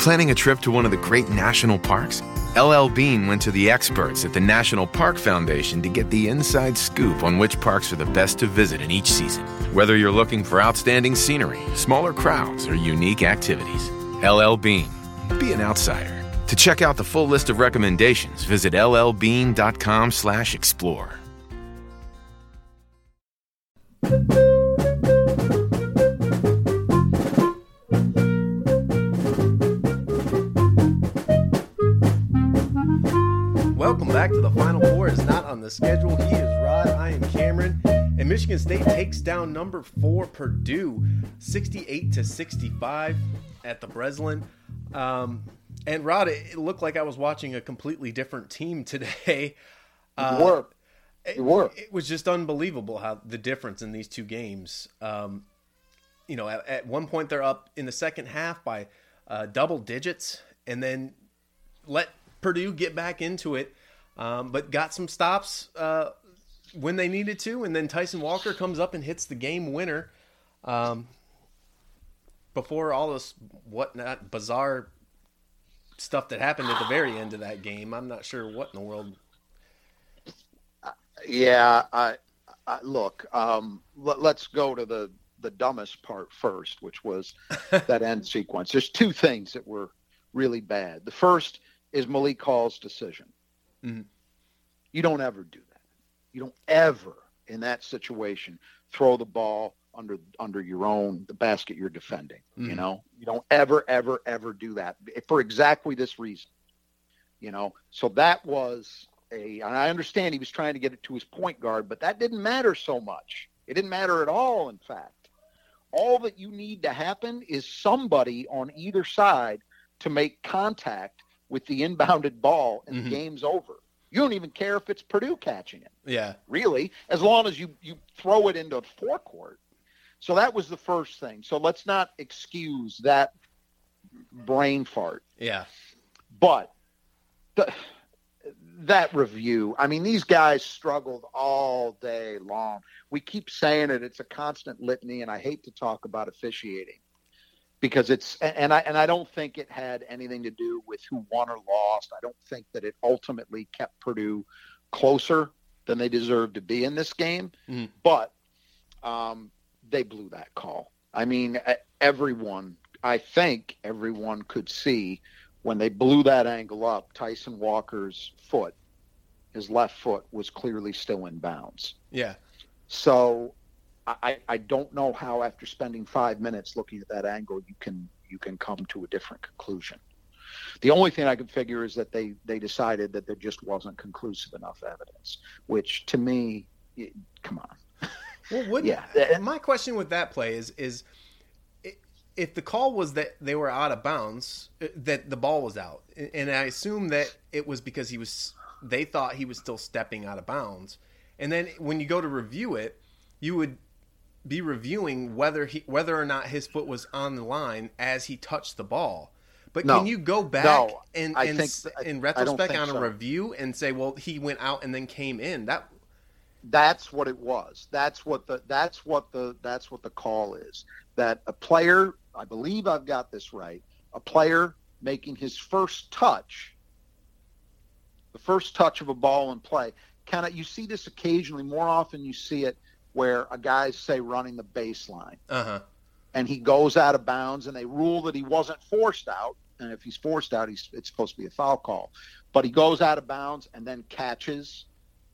Planning a trip to one of the great national parks? LL Bean went to the experts at the National Park Foundation to get the inside scoop on which parks are the best to visit in each season. Whether you're looking for outstanding scenery, smaller crowds, or unique activities, LL Bean. Be an outsider. To check out the full list of recommendations, visit llbean.com/explore. Welcome back to the Final Four. Is not on the schedule. He is Rod. I am Cameron. And Michigan State takes down number four Purdue, sixty-eight to sixty-five at the Breslin. Um, and Rod, it, it looked like I was watching a completely different team today. Uh, You were. You were. It, it was just unbelievable how the difference in these two games. Um, you know, at, at one point they're up in the second half by uh, double digits, and then let Purdue get back into it, um, but got some stops uh, when they needed to, and then Tyson Walker comes up and hits the game winner. Um, before all this whatnot bizarre stuff that happened at the very end of that game, I'm not sure what in the world. Yeah, I, I look. Um, let, let's go to the the dumbest part first, which was that end sequence. There's two things that were really bad. The first is Malik Hall's decision. Mhm. You don't ever do that. You don't ever, in that situation, throw the ball under under your own the basket you're defending. You Mhm. know, you don't ever, ever, ever do that for exactly this reason. You know, so that was a. And I understand he was trying to get it to his point guard, but that didn't matter so much. It didn't matter at all. In fact, all that you need to happen is somebody on either side to make contact with the inbounded ball, and Mhm. the game's over. You don't even care if it's Purdue catching it Yeah, really, as long as you you throw it into the forecourt. So that was the first thing. So let's not excuse that brain fart. yeah, But the, that review, I mean, these guys struggled all day long. We keep saying it; it's a constant litany, and I hate to talk about officiating because it's and I and I don't think it had anything to do with who won or lost. I don't think that it ultimately kept Purdue closer than they deserved to be in this game, Mhm. but um, they blew that call. I mean, everyone, I think everyone could see when they blew that angle up, Tyson Walker's foot, his left foot, was clearly still in bounds. yeah. So I, I don't know how after spending five minutes looking at that angle you can you can come to a different conclusion. The only thing I can figure is that they they decided that there just wasn't conclusive enough evidence, which to me, it- come on. Well, would Yeah. my question with that play is is if the call was that they were out of bounds, uh, that the ball was out, and I assume that it was because he was they thought he was still stepping out of bounds, and then when you go to review it, you would be reviewing whether he whether or not his foot was on the line as he touched the ball. But No. can you go back No. and, and think- in retrospect on a so. review and say, well, he went out and then came in? That That's what it was. That's what the that's what the that's what the call is. That a player, I believe I've got this right, a player making his first touch, the first touch of a ball in play. Kind of you see this occasionally. More often you see it where a guy's say running the baseline uh huh. and he goes out of bounds and they rule that he wasn't forced out. And if he's forced out, he's it's supposed to be a foul call. But he goes out of bounds and then catches.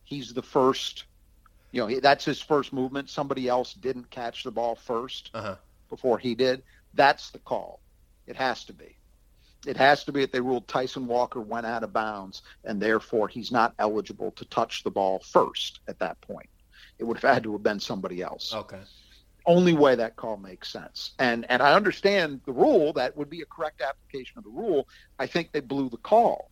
He's the first. You know, he, that's his first movement. Somebody else didn't catch the ball first Uh huh. before he did. That's the call. It has to be. It has to be that they ruled Tyson Walker went out of bounds and therefore he's not eligible to touch the ball first at that point. It would have had to have been somebody else Okay. only way that call makes sense. And and I understand the rule. That would be a correct application of the rule. I think they blew the call.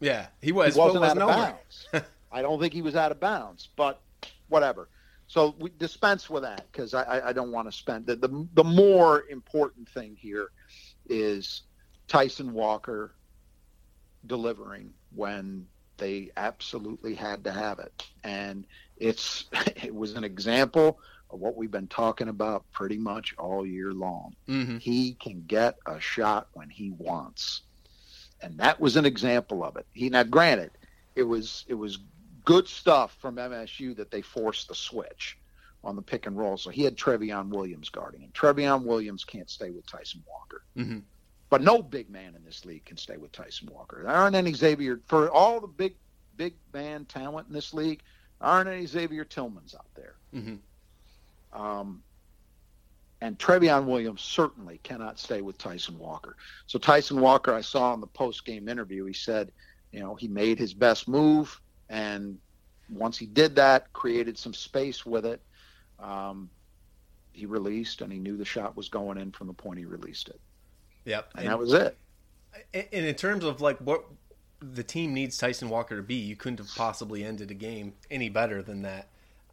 Yeah, he was. he wasn't was out of bounds. I don't think he was out of bounds, but whatever. So we dispense with that because I, I, I don't want to spend the, the the more important thing here is Tyson Walker delivering when they absolutely had to have it, and it's it was an example of what we've been talking about pretty much all year long. Mm-hmm. He can get a shot when he wants. And that was an example of it. He now granted, it was it was good stuff from MSU that they forced the switch on the pick and roll. So he had Trevion Williams guarding him. Trevion Williams can't stay with Tyson Walker. Mm-hmm. But no big man in this league can stay with Tyson Walker. There aren't any Xavier for all the big big man talent in this league. Aren't any Xavier Tillmans out there. Mm-hmm. Um, and Trevion Williams certainly cannot stay with Tyson Walker. So Tyson Walker, I saw in the post game interview, he said, you know, he made his best move, and once he did that, created some space with it. Um, he released, and he knew the shot was going in from the point he released it, Yep. and, that was it. And in terms of like what the team needs Tyson Walker to be, you couldn't have possibly ended a game any better than that.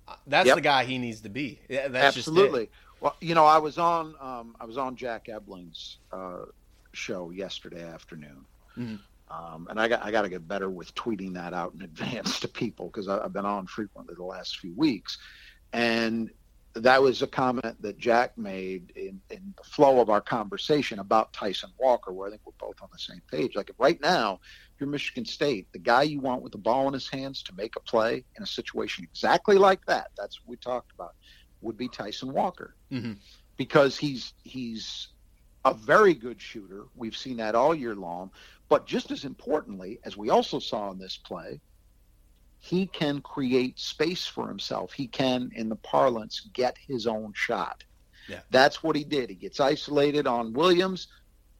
Uh, That's Yep. the guy he needs to be. Yeah, That's Absolutely. Just Well, you know, I was on um, I was on Jack Ebling's uh, show yesterday afternoon, Mhm. um, and I got I got to get better with tweeting that out in advance to people because I've been on frequently the last few weeks, and that was a comment that Jack made in, in the flow of our conversation about Tyson Walker, where I think we're both on the same page. Like right now, you're Michigan State, the guy you want with the ball in his hands to make a play in a situation exactly like that, that's what we talked about, would be Tyson Walker. Mhm. Because he's he's a very good shooter. We've seen that all year long. But just as importantly, as we also saw in this play, he can create space for himself. He can, in the parlance, get his own shot. Yeah. That's what he did. He gets isolated on Williams.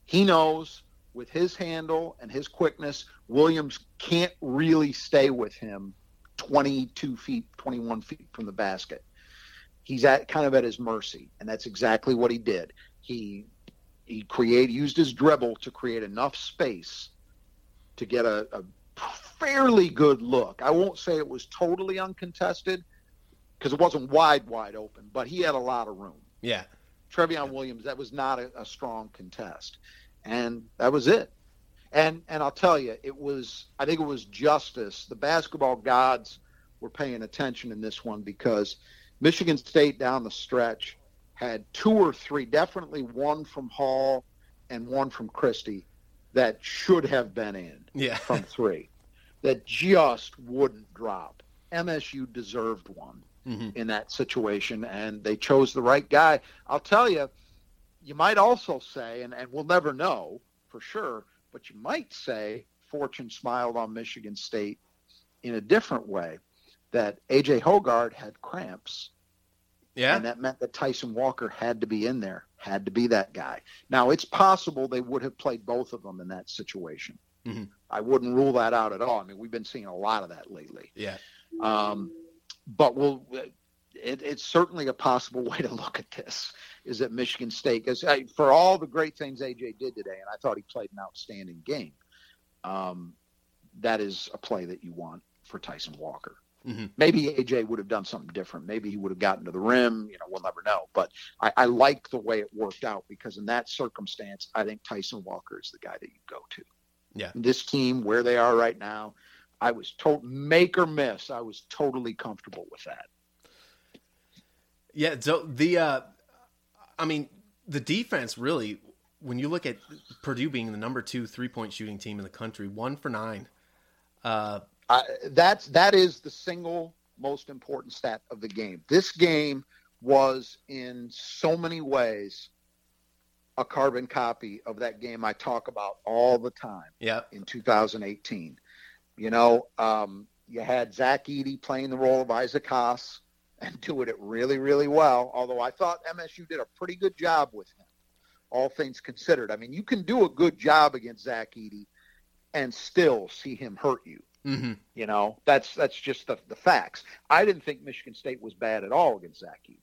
He knows with his handle and his quickness, Williams can't really stay with him 22 feet, 21 feet from the basket. He's at kind of at his mercy, and that's exactly what he did. He he created used his dribble to create enough space to get a, a fairly good look. I won't say it was totally uncontested because it wasn't wide, wide open, but he had a lot of room. yeah. Trevion Williams, that was not a, a strong contest, and that was it. And and I'll tell you, it was. I think it was justice. The basketball gods were paying attention in this one because Michigan State down the stretch had two or three, definitely one from Hall and one from Christie, that should have been in Yeah. from three, that just wouldn't drop. MSU deserved one hmm in that situation, and they chose the right guy. I'll tell you, you might also say, and, and we'll never know for sure, but you might say fortune smiled on Michigan State in a different way, that A.J. Hoggard had cramps, Yeah. and that meant that Tyson Walker had to be in there, had to be that guy. Now, it's possible they would have played both of them in that situation. Mhm. I wouldn't rule that out at all. I mean, we've been seeing a lot of that lately. yeah. Um, but we'll, it, it's certainly a possible way to look at this is that Michigan State, because for all the great things AJ did today, and I thought he played an outstanding game, um, that is a play that you want for Tyson Walker. Mhm. Maybe AJ would have done something different. Maybe he would have gotten to the rim. You know, we'll never know. But I, I like the way it worked out because in that circumstance, I think Tyson Walker is the guy that you go to. Yeah. This team, where they are right now, I was told make or miss. I was totally comfortable with that. Yeah, so the uh I mean, the defense really when you look at Purdue being the number 2 three-point shooting team in the country, 1 for 9. Uh Uh, that's that is the single most important stat of the game. This game was in so many ways a carbon copy of that game I talk about all the time yeah. in 2018. You know, um, you had Zach Edey playing the role of Isaac Haas and doing it really, really well. Although I thought MSU did a pretty good job with him, all things considered. I mean, you can do a good job against Zach Edey and still see him hurt you. Mhm. You know, that's that's just the, the facts. I didn't think Michigan State was bad at all against Zach Edey.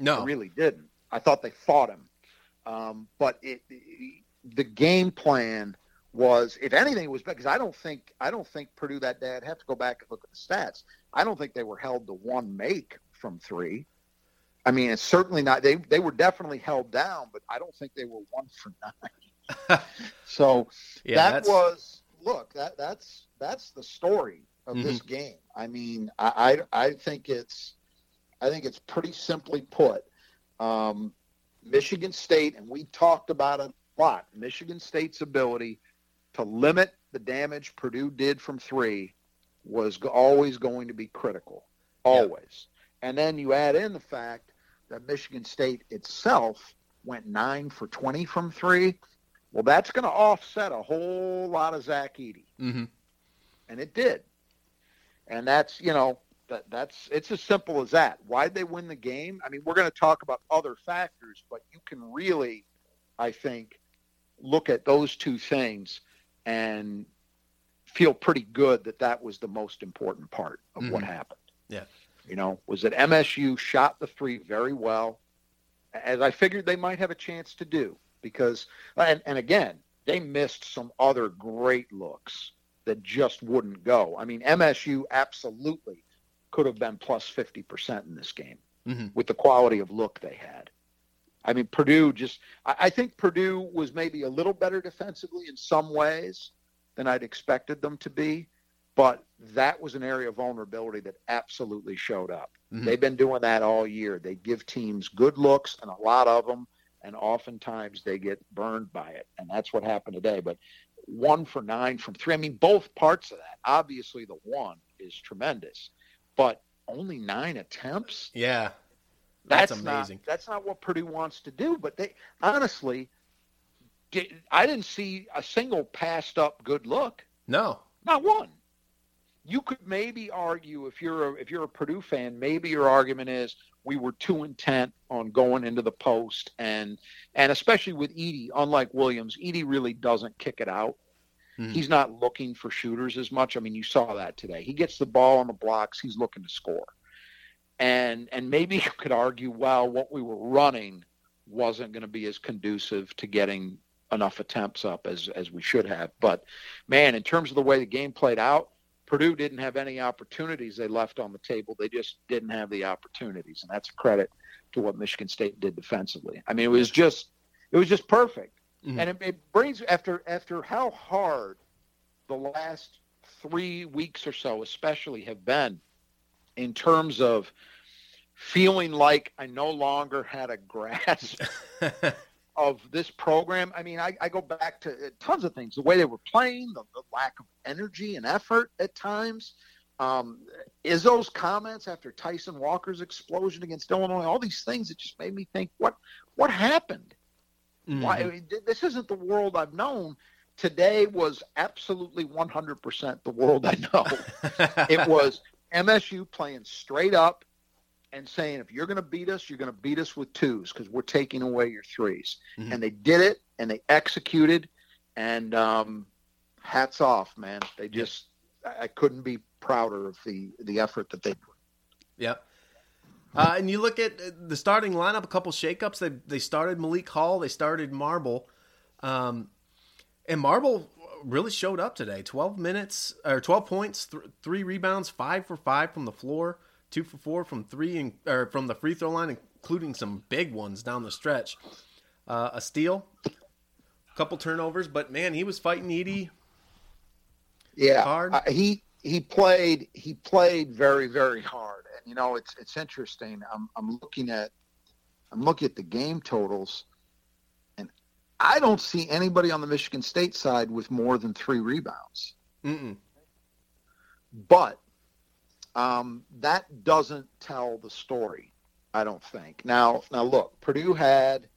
I No. really didn't. I thought they fought him, um, but it, the game plan was, if anything, it was because I don't think I don't think Purdue that day. I'd have to go back and look at the stats. I don't think they were held to one make from three. I mean, it's certainly not. They they were definitely held down, but I don't think they were one for nine. so Yeah, that that's was look that that's that's the story of this Mm-hmm. game. I mean, I, I I think it's I think it's pretty simply put. Um, Michigan State, and we talked about it a lot. Michigan State's ability to limit the damage Purdue did from three was always going to be critical, always. And then you add in the fact that Michigan State itself went nine for 20 from three. Well, that's going to offset a whole lot of Zach Edey. Mm-hmm. And it did. And that's, you know, that, that's it's as simple as that. Why'd they win the game? I mean, we're going to talk about other factors, but you can really, I think, look at those two things and feel pretty good that that was the most important part of mm-hmm. what happened. Yeah. You know, was that MSU shot the three very well, as I figured they might have a chance to do, because, and, and again, they missed some other great looks that just wouldn't go. I mean, MSU absolutely could have been plus 50% in this game mm-hmm. with the quality of look they had. I mean, Purdue just, I think Purdue was maybe a little better defensively in some ways than I'd expected them to be, but that was an area of vulnerability that absolutely showed up. Mm-hmm. They've been doing that all year. They give teams good looks, and a lot of them, and oftentimes they get burned by it. And that's what happened today. But one for nine from three. I mean, both parts of that. Obviously, the one is tremendous, but only nine attempts. Yeah, that's, that's amazing. Not, that's not what Purdue wants to do. But they honestly, I didn't see a single passed up good look. No, not one. You could maybe argue if you're a, if you're a Purdue fan, maybe your argument is we were too intent on going into the post and and especially with Edey, unlike Williams, Edey really doesn't kick it out. Mm. He's not looking for shooters as much. I mean, you saw that today. He gets the ball on the blocks. He's looking to score. And and maybe you could argue, well, what we were running wasn't going to be as conducive to getting enough attempts up as as we should have. But man, in terms of the way the game played out, Purdue didn't have any opportunities they left on the table. They just didn't have the opportunities, and that's a credit to what Michigan State did defensively. I mean, it was just it was just perfect. Mm-hmm. And it, it brings after after how hard the last three weeks or so, especially, have been in terms of feeling like I no longer had a grasp of this program. I mean, I, I, go back to uh, tons of things: the way they were playing, the, the lack of energy and effort at times. Um, Izzo's comments after Tyson Walker's explosion against Illinois, all these things that just made me think, what what happened? Mm-hmm. Why, I mean, this isn't the world I've known. Today was absolutely 100% the world I know. it was MSU playing straight up and saying, if you're going to beat us, you're going to beat us with twos because we're taking away your 3s mm-hmm. And they did it and they executed. And um, hats off, man. They just, I couldn't be prouder of the, the effort that they put. Yep. Uh, and you look at the starting lineup, a couple shakeups. They they started Malik Hall, they started Marble, um, and Marble really showed up today. Twelve minutes or twelve points, th- three rebounds, five for five from the floor, two for four from three and or from the free throw line, including some big ones down the stretch. Uh, a steal, a couple turnovers, but man, he was fighting Edey. Yeah, hard. Uh, he he played he played very very hard and you know, it's it's interesting. I'm I'm looking at I'm looking at the game totals, and I don't see anybody on the Michigan State side with more than three rebounds. Mm-mm. But um, that doesn't tell the story. I don't think. Now, now look, Purdue had.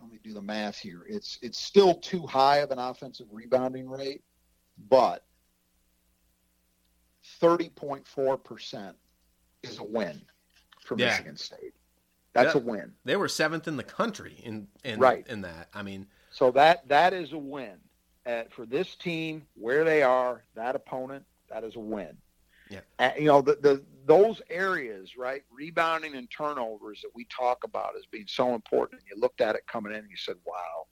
Let me do the math here. It's it's still too high of an offensive rebounding rate, but 30.4 percent is a win for yeah. Michigan State. That's a win. They were seventh in the country in in right. in that. I mean, so that that is a win At, for this team where they are. That opponent, that is a win. Yeah, and, you know the, the those areas, right? Rebounding and turnovers that we talk about as being so important. And You looked at it coming in, and you said, "Wow."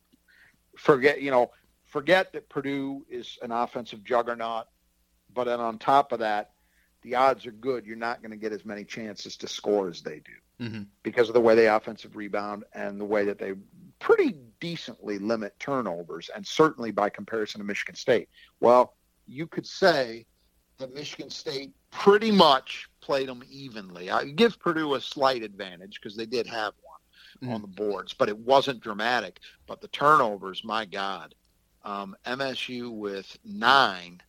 Forget you know, forget that Purdue is an offensive juggernaut, but then on top of that, the odds are good you're not going to get as many chances to score as they do mm-hmm. because of the way they offensive rebound and the way that they pretty decently limit turnovers and certainly by comparison to Michigan State. Well, you could say that Michigan State pretty much played them evenly. I give Purdue a slight advantage because they did have one mm. on the boards, but it wasn't dramatic. But the turnovers, my God, um, MSU with nine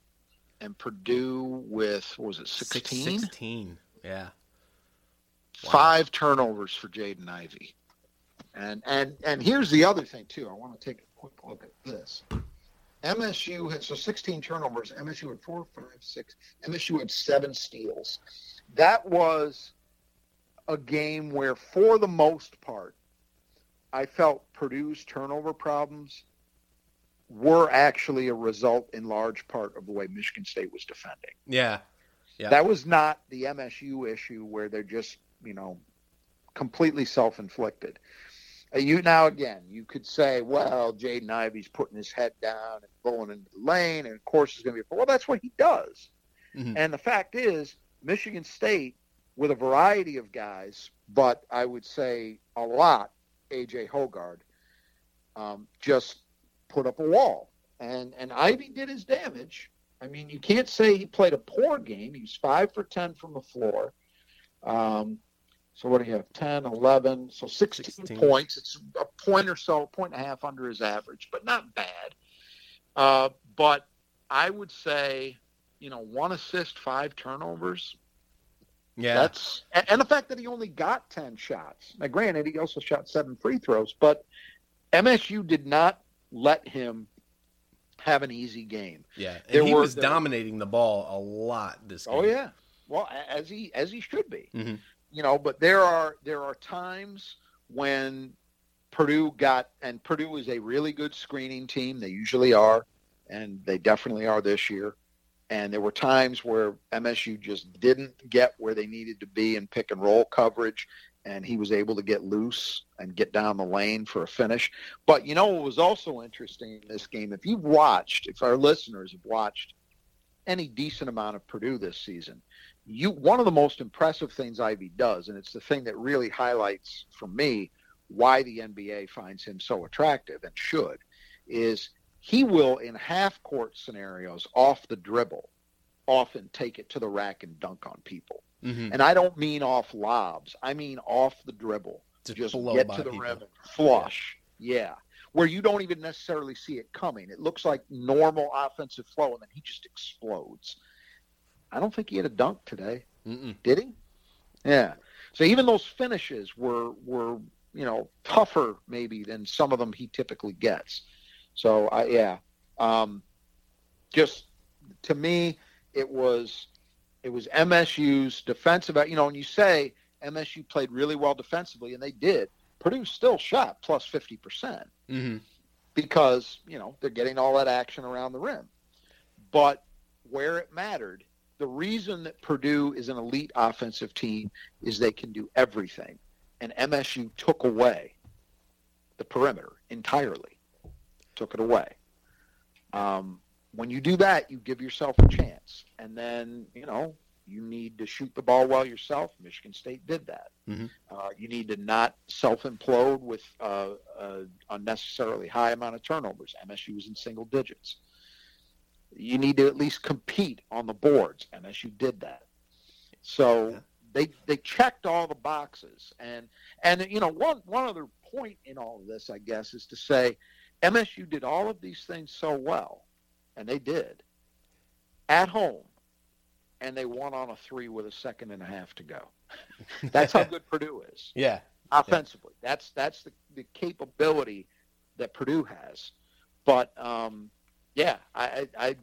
and Purdue with what was it sixteen? Sixteen, yeah. Wow. Five turnovers for Jaden Ivey. And and and here's the other thing too. I want to take a quick look at this. MSU had so 16 turnovers. MSU had four, five, six. MSU had seven steals. That was a game where, for the most part, I felt Purdue's turnover problems were actually a result in large part of the way Michigan State was defending. Yeah. Yeah. That was not the MSU issue where they're just, you know, completely self-inflicted. Uh, you now again, you could say, well, Jaden Ivey's putting his head down and going into the lane, and of course he's going to be. Well, that's what he does. Mm-hmm. And the fact is, Michigan State, with a variety of guys, but I would say a lot, AJ Hoggard, um, just put up a wall, and and Ivey did his damage. I mean, you can't say he played a poor game. He was five for ten from the floor. Um, so what do you have? 10, 11, so 16, 16, points. It's a point or so, a point and a half under his average, but not bad. Uh, but I would say, you know, one assist, five turnovers. Yeah. That's and the fact that he only got 10 shots. Now granted, he also shot seven free throws, but MSU did not let him have an easy game. Yeah. And there he was dominating the ball a lot this oh, game. Oh yeah. Well, as he as he should be. Mm-hmm you know, but there are there are times when Purdue got and Purdue is a really good screening team. They usually are, and they definitely are this year. And there were times where MSU just didn't get where they needed to be in pick and roll coverage, and he was able to get loose and get down the lane for a finish. But you know what was also interesting in this game? If you've watched, if our listeners have watched any decent amount of Purdue this season, you one of the most impressive things Ivey does, and it's the thing that really highlights for me why the NBA finds him so attractive and should, is he will in half court scenarios off the dribble often take it to the rack and dunk on people. Mm-hmm. And I don't mean off lobs. I mean off the dribble. To just get to the people. rim flush. Yeah. yeah. Where you don't even necessarily see it coming. It looks like normal offensive flow and then he just explodes. I don't think he had a dunk today. Mm-mm. Did he? Yeah. So even those finishes were were you know tougher maybe than some of them he typically gets. So I yeah, um, just to me it was it was MSU's defensive. You know, and you say MSU played really well defensively, and they did. Purdue still shot plus fifty percent mm-hmm. because you know they're getting all that action around the rim. But where it mattered, the reason that Purdue is an elite offensive team is they can do everything. And MSU took away the perimeter entirely, took it away. Um, when you do that, you give yourself a chance. And then, you know, you need to shoot the ball well yourself. Michigan State did that. Mm-hmm. Uh, you need to not self-implode with uh, uh, unnecessarily high amount of turnovers. MSU was in single digits you need to at least compete on the boards. MSU did that. So yeah. they they checked all the boxes. And and you know one one other point in all of this, I guess, is to say MSU did all of these things so well, and they did at home, and they won on a three with a second and a half to go. That's how good Purdue is. Yeah. Offensively, yeah. that's that's the, the capability that Purdue has. But um, yeah, I, I,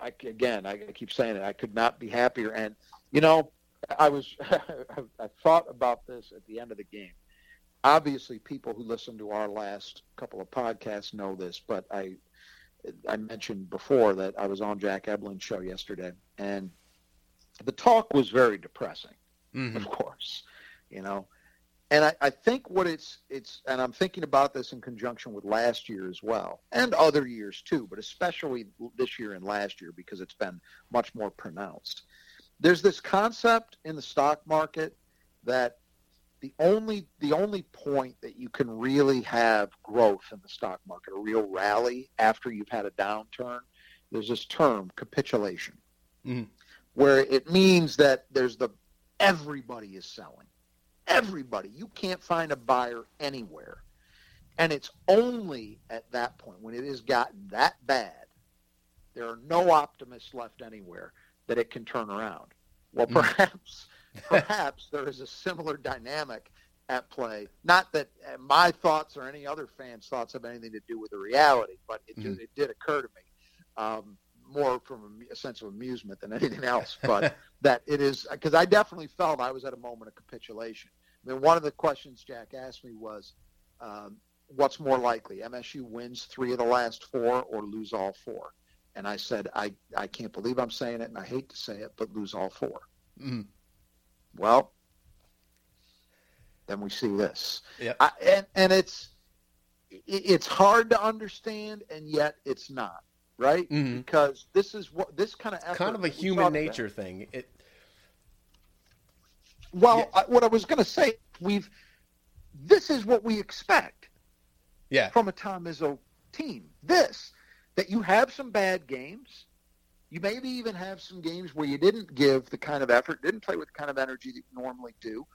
I, again, I keep saying it. I could not be happier. And you know, I was, I thought about this at the end of the game. Obviously, people who listen to our last couple of podcasts know this, but I, I mentioned before that I was on Jack Ebling's show yesterday, and the talk was very depressing. Mm-hmm. Of course, you know, and I, I, think what it's it's and I'm thinking about this in conjunction with last year as well and other years too, but especially this year and last year because it's been much more pronounced. There's this concept in the stock market that the only the only point that you can really have growth in the stock market, a real rally after you've had a downturn, there's this term capitulation. Mm-hmm. where it means that there's the everybody is selling. Everybody. You can't find a buyer anywhere. And it's only at that point when it has gotten that bad, there are no optimists left anywhere that it can turn around. Well, Mm. perhaps, perhaps there is a similar dynamic at play. Not that uh, my thoughts or any other fans' thoughts have anything to do with the reality, but it, just, it did occur to me, um, more from a, sense of amusement than anything else. But that it is because I definitely felt I was at a moment of capitulation. I mean, one of the questions Jack asked me was, um, "What's more likely, MSU wins three of the last four or lose all four? And I said, "I I can't believe I'm saying it, and I hate to say it, but lose all four. Mhm. Well, then we see this, Yep. I, and and it's it's hard to understand, and yet it's not right Mhm. because this is what this kind of effort, kind of a human talked about- nature thing. It, Well, Yeah. I, what I was going to say, we've this is what we expect yeah, from a Tom Izzo team. This that you have some bad games, you maybe even have some games where you didn't give the kind of effort, didn't play with the kind of energy that you normally do,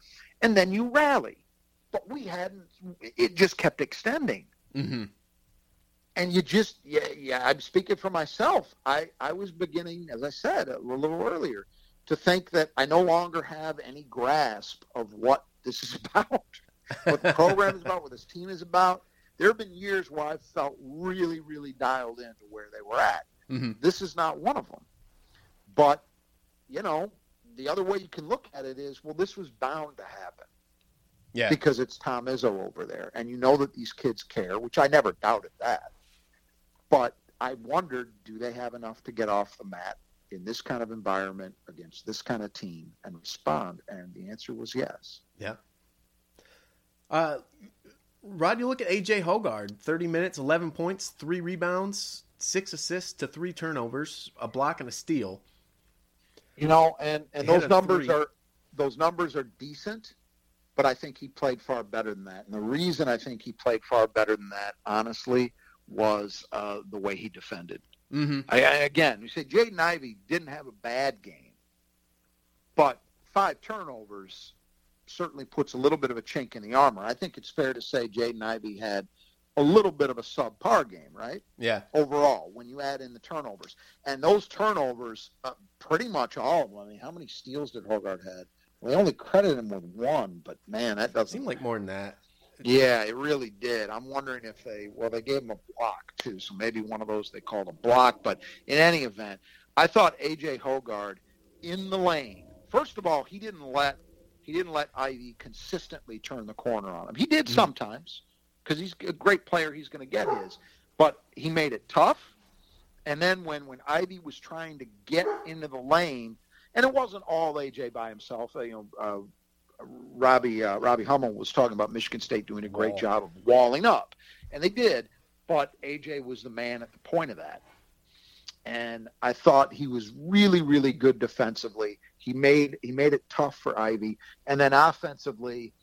and then you rally. But we hadn't. It just kept extending. hmm and you just yeah yeah i'm speaking for myself. I i was beginning as i said a little earlier to think that i no longer have any grasp of what this is about what the program is about what this team is about. There have been years where i've felt really really dialed into where they were at. Hmm this is not one of them. But you know the other way you can look at it is well this was bound to happen. Yeah, because it's Tom Izzo over there, and you know that these kids care, which I never doubted that. But I wondered, do they have enough to get off the mat in this kind of environment against this kind of team and respond? And the answer was yes. yeah. Uh, Rod, you look at AJ Hoggard, thirty minutes, eleven points, three rebounds, six assists to three turnovers, a block and a steal. You know, and and those numbers three. are those numbers are decent, but I think he played far better than that. And the reason I think he played far better than that, honestly, was uh, the way he defended. hmm I, I, again, you say Jaden Ivey didn't have a bad game, but five turnovers certainly puts a little bit of a chink in the armor. I think it's fair to say Jaden Ivey had a little bit of a subpar game, right? Yeah, Overall, when you add in the turnovers, and those turnovers, uh, pretty much all of them. I mean, how many steals did Hoggard had? We only credit him with one, but man, that doesn't seemed like more than that. Yeah, it really did. I'm wondering if they well they gave him a block too, so maybe one of those they called a block. But in any event, I thought AJ Hoggard in the lane. First of all, he didn't let he didn't let Ivey consistently turn the corner on him. He did Mhm. sometimes because he's a great player. He's going to get his, but he made it tough. And then when when Ivey was trying to get into the lane, and it wasn't all AJ by himself. uh, You know, uh, Robbie uh, Robbie Hummel was talking about Michigan State doing a great Wall. job of walling up, and they did. But AJ was the man at the point of that, and I thought he was really really good defensively. He made he made it tough for Ivey, and then offensively,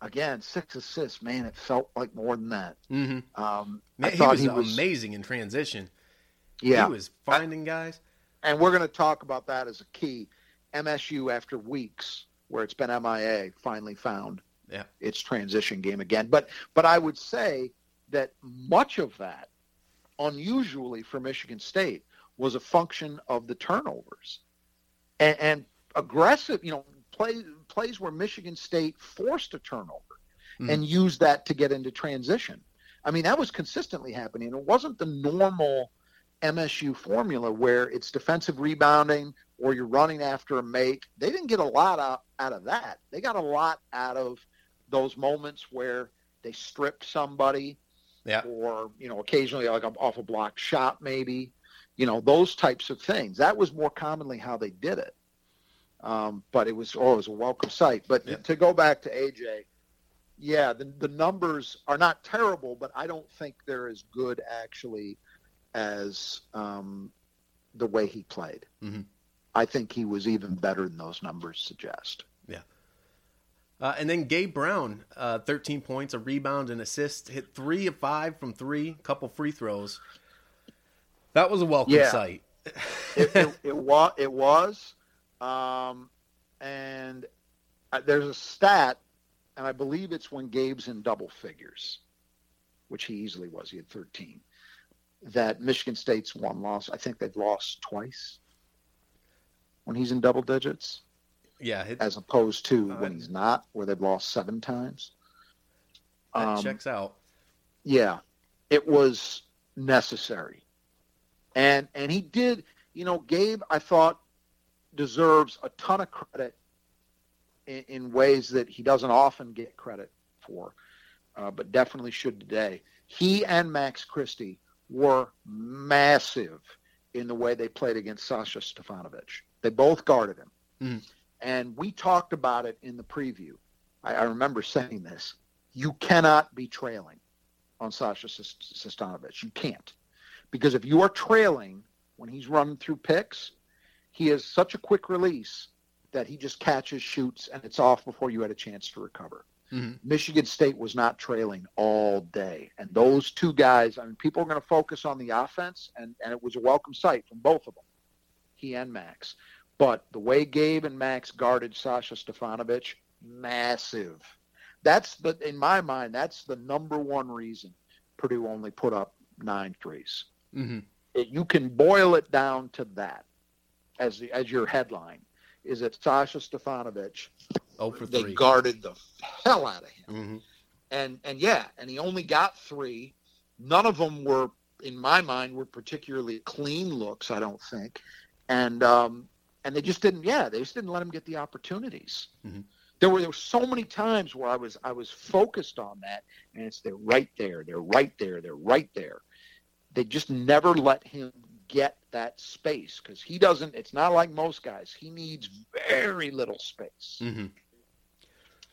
again six assists. Man, it felt like more than that. hmm Um, Man, I he thought was, he was amazing in transition. Yeah, He was finding guys. and we're going to talk about that as a key. MSU after weeks where it's been MIA finally found Yeah. its transition game again. But but I would say that much of that, unusually for Michigan State, was a function of the turnovers and, and aggressive. You know, play, plays where Michigan State forced a turnover Mhm. and used that to get into transition. I mean, that was consistently happening. It wasn't the normal MSU formula where it's defensive rebounding or you're running after a make. They didn't get a lot out, out of that. They got a lot out of those moments where they stripped somebody Yeah. or, you know, occasionally like off a block shot maybe, you know, those types of things. That was more commonly how they did it. Um, but it was, oh, it was a welcome sight. But Yeah. to go back to AJ, yeah, the, the numbers are not terrible, but I don't think they're as good actually as um, the way he played. Mhm. I think he was even better than those numbers suggest. Yeah. Uh, and then Gabe Brown, uh, 13 points, a rebound, and assist, hit three of five from three, couple free throws. That was a welcome Yeah. sight. it, it, it, was. It was. Um, and uh, there's a stat, and I believe it's when Gabe's in double figures, which he easily was. He had 13. That Michigan State's one loss. I think they've lost twice when he's in double digits. Yeah, it, as opposed to uh, when he's not, where they've lost seven times. That um, checks out. Yeah, it was necessary, and and he did. You know, Gabe, I thought deserves a ton of credit in, in ways that he doesn't often get credit for, uh, but definitely should today. He and Max Christie were massive in the way they played against Sasha Stefanovic. They both guarded him. Mm. And we talked about it in the preview. I, I remember saying this. You cannot be trailing on Sasha Stefanovic. You can't. Because if you are trailing when he's running through picks, he has such a quick release that he just catches, shoots, and it's off before you had a chance to recover. Mm-hmm. Michigan State was not trailing all day. And those two guys, I mean, people are going to focus on the offense, and, and it was a welcome sight from both of them, he and Max. But the way Gabe and Max guarded Sasha Stefanovic, massive. That's the, in my mind, that's the number one reason Purdue only put up nine threes. Mm-hmm. It, you can boil it down to that as the, as your headline is that Sasha Stefanovic oh, for they guarded the hell out of him. Mm-hmm. And and yeah, and he only got three. None of them were, in my mind, were particularly clean looks. I don't think, and um, and they just didn't. Yeah, they just didn't let him get the opportunities. Mm-hmm. There were there were so many times where I was I was focused on that, and it's they're right there, they're right there, they're right there. They just never let him get that space because he doesn't. It's not like most guys. He needs very little space, mm-hmm.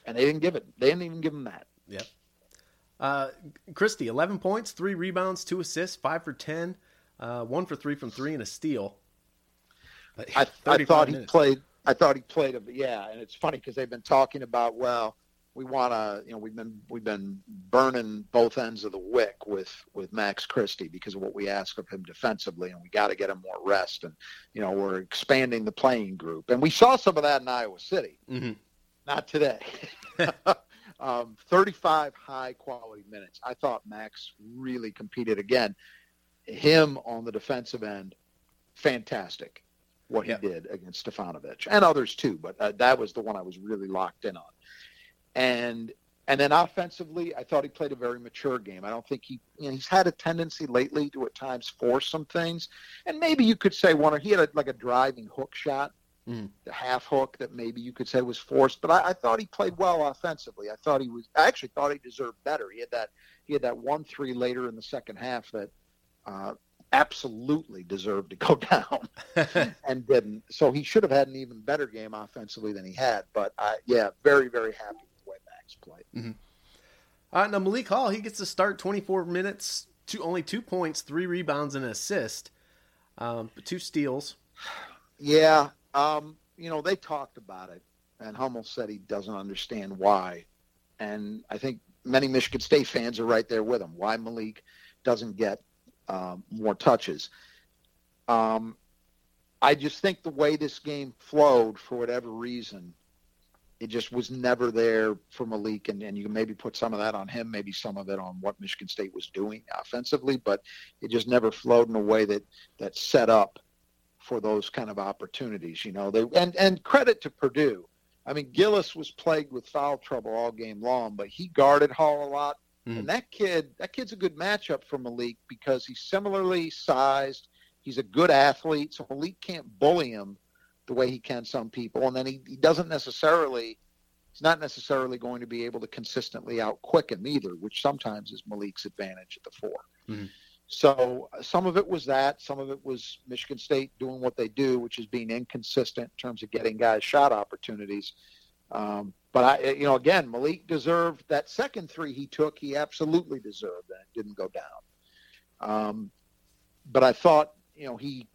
and they didn't give it. They didn't even give him that. Yep. Uh, Christie, eleven points, three rebounds, two assists, five for ten, uh, one for three from three, and a steal. I, I thought minutes. he played. I thought he played a yeah, and it's funny because they've been talking about well, we want to, you know, we've been we've been burning both ends of the wick with with Max Christie because of what we ask of him defensively, and we got to get him more rest, and you know, we're expanding the playing group, and we saw some of that in Iowa City. Mm-hmm. Not today. um, 35 high quality minutes. I thought Max really competed again. Him on the defensive end, fantastic what he did against Stefanovic and others too, but uh, that was the one I was really locked in on and and then offensively, I thought he played a very mature game. I don't think he, you know, he's had a tendency lately to at times force some things, and maybe you could say one or he had a, like a driving hook shot, mm. the half hook that maybe you could say was forced. But I, I thought he played well offensively. I thought he was. I actually thought he deserved better. He had that he had that one three later in the second half that uh, absolutely deserved to go down and didn't. So he should have had an even better game offensively than he had. But I, yeah, very very happy with the played. Mm-hmm. Uh, now Malik Hall, he gets to start 24 minutes, two only two points, three rebounds, and an assist, um, two steals. Yeah, um, you know they talked about it, and Hummel said he doesn't understand why, and I think many Michigan State fans are right there with him. Why Malik doesn't get um, more touches? Um, I just think the way this game flowed, for whatever reason, it just was never there for Malik, and, and you can maybe put some of that on him, maybe some of it on what Michigan State was doing offensively, but it just never flowed in a way that that set up for those kind of opportunities. You know, they and and credit to Purdue. I mean, Gillis was plagued with foul trouble all game long, but he guarded Hall a lot. Mm. And that kid, that kid's a good matchup for Malik because he's similarly sized. He's a good athlete, so Malik can't bully him the way he can some people. And then he, he doesn't necessarily, he's not necessarily going to be able to consistently out quick him either, which sometimes is Malik's advantage at the 4 mm-hmm. So uh, some of it was that. Some of it was Michigan State doing what they do, which is being inconsistent in terms of getting guys shot opportunities. Um, but I, you know, again, Malik deserved that second three he took. He absolutely deserved, and it didn't go down. Um, but I thought, you know, he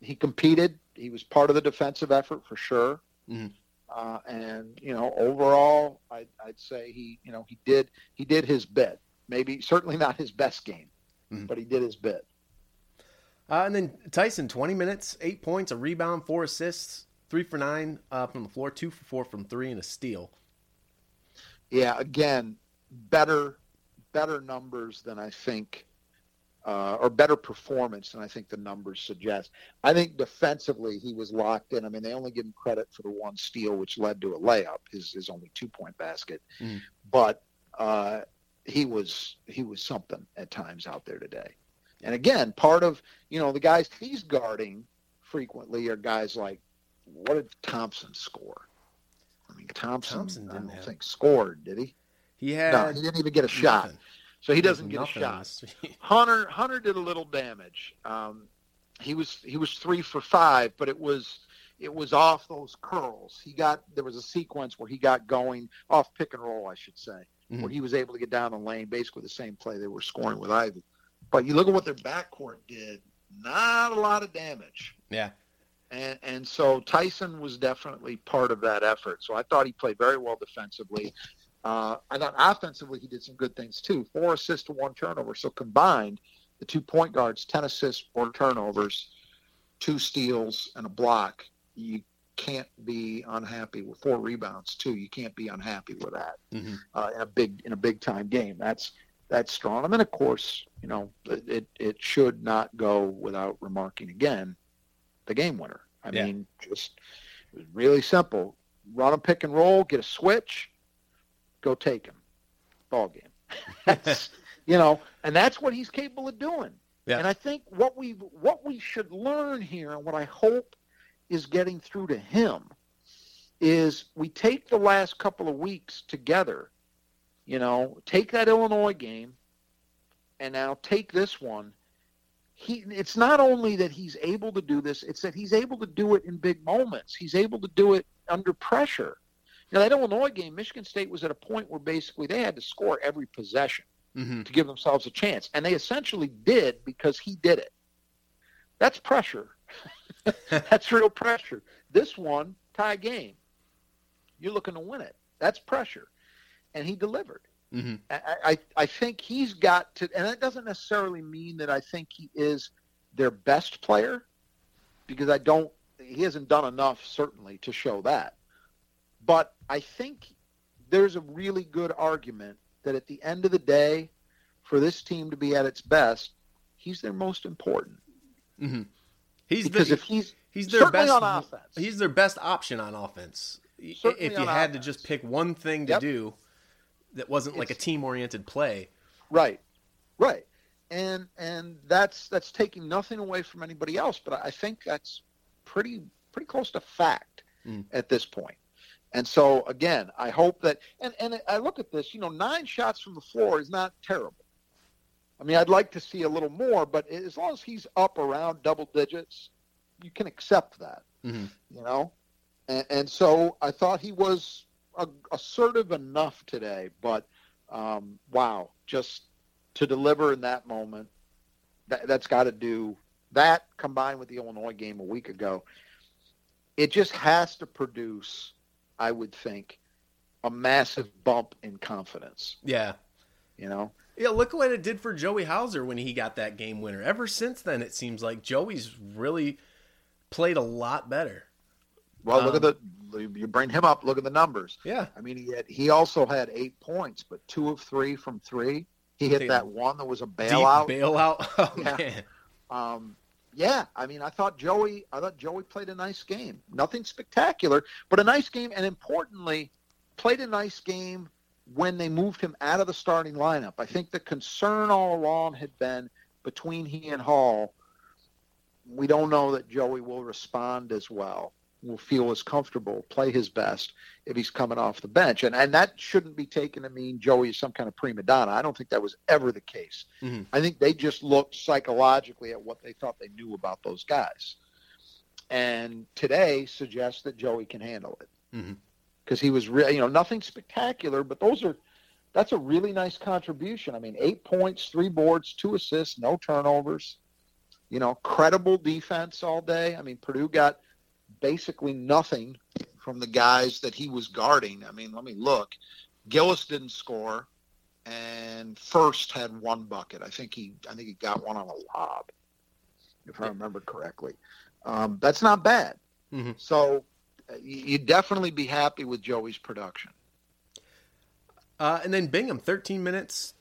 he competed he was part of the defensive effort for sure. Mm-hmm. Uh, and you know, overall, I'd, I'd, say he, you know, he did he did his bit. Maybe certainly not his best game, mm-hmm. but he did his bit. Uh, and then Tyson, 20 minutes, eight points, a rebound, four assists, three for nine uh, from the floor, two for four from three, and a steal. Yeah, again, better better numbers than I think, uh, or better performance than I think the numbers suggest. I think defensively he was locked in. I mean, they only give him credit for the one steal, which led to a layup, his his only two point basket, mm. but uh, he was he was something at times out there today. And again, part of you know the guys he's guarding frequently are guys like what did Thompson score? I mean, Thompson, Thompson I don't have... think scored, did he? He had no, he didn't even get a shot, so he doesn't get a shot. Hunter Hunter did a little damage. Um, he was he was three for five, but it was it was off those curls. He got there was a sequence where he got going off pick and roll, I should say, mm-hmm. where he was able to get down the lane, basically the same play they were scoring with Ivey. But you look at what their backcourt did, not a lot of damage. Yeah. And, and so Tyson was definitely part of that effort. So I thought he played very well defensively. Uh, I thought offensively he did some good things too. Four assists to one turnover. So combined, the two point guards, 10 assists, four turnovers, two steals, and a block. You can't be unhappy with four rebounds too. You can't be unhappy with that mm-hmm. uh, in a big in a big time game. That's that's strong. And then, of course, you know, it, it should not go without remarking again the game winner. I yeah. mean, just really simple. Run a pick and roll, get a switch, go take him. Ball game. you know, and that's what he's capable of doing. Yeah. And I think what we what we should learn here, and what I hope is getting through to him, is we take the last couple of weeks together you know, take that Illinois game and now take this one. He, it's not only that he's able to do this, it's that he's able to do it in big moments. He's able to do it under pressure. Now, that Illinois game, Michigan State was at a point where basically they had to score every possession mm-hmm. to give themselves a chance. And they essentially did because he did it. That's pressure. That's real pressure. This one, tie game. You're looking to win it. That's pressure and he delivered. Mm-hmm. I, I, I think he's got to, and that doesn't necessarily mean that I think he is their best player, because I don't. He hasn't done enough certainly to show that. But I think there's a really good argument that at the end of the day, for this team to be at its best, he's their most important. Mm-hmm. He's because the, if he's he's their best on offense. He's their best option on offense. Certainly if you had offense. to just pick one thing to yep. do, that wasn't like a team oriented play. Right, right, and and that's that's taking nothing away from anybody else, but I think that's pretty pretty close to fact mm. at this point. And so again, I hope that and and I look at this, you know, nine shots from the floor is not terrible. I mean, I'd like to see a little more, but as long as he's up around double digits, you can accept that. Mm-hmm. You know, and, and so I thought he was assertive enough today, but um, wow, just to deliver in that moment, that, that's got to do that combined with the Illinois game a week ago. It just has to produce, I would think, a massive bump in confidence. Yeah. You know? Yeah, look what it did for Joey Hauser when he got that game winner. Ever since then, it seems like Joey's really played a lot better. Well, um, look at the you bring him up. Look at the numbers. Yeah. I mean, he had, he also had eight points, but two of three from three. He hit that one that was a bailout. Bailout. Oh, yeah. Um, yeah. I mean, I thought Joey. I thought Joey played a nice game. Nothing spectacular, but a nice game, and importantly, played a nice game when they moved him out of the starting lineup. I think the concern all along had been between he and Hall. We don't know that Joey will respond as well will feel as comfortable, play his best if he's coming off the bench. And and that shouldn't be taken to mean Joey is some kind of prima donna. I don't think that was ever the case. Mm-hmm. I think they just looked psychologically at what they thought they knew about those guys. And today suggests that Joey can handle it. Because mm-hmm. he was really, you know, nothing spectacular, but those are that's a really nice contribution. I mean, eight points, three boards, two assists, no turnovers. You know, credible defense all day. I mean, Purdue got basically nothing from the guys that he was guarding. I mean, let me look. Gillis didn't score, and Furst had one bucket. I think he, I think he got one on a lob. if I remember correctly. Um, that's not bad. Mm-hmm. So uh, you'd definitely be happy with Joey's production. Uh, and then Bingham, 13 minutes,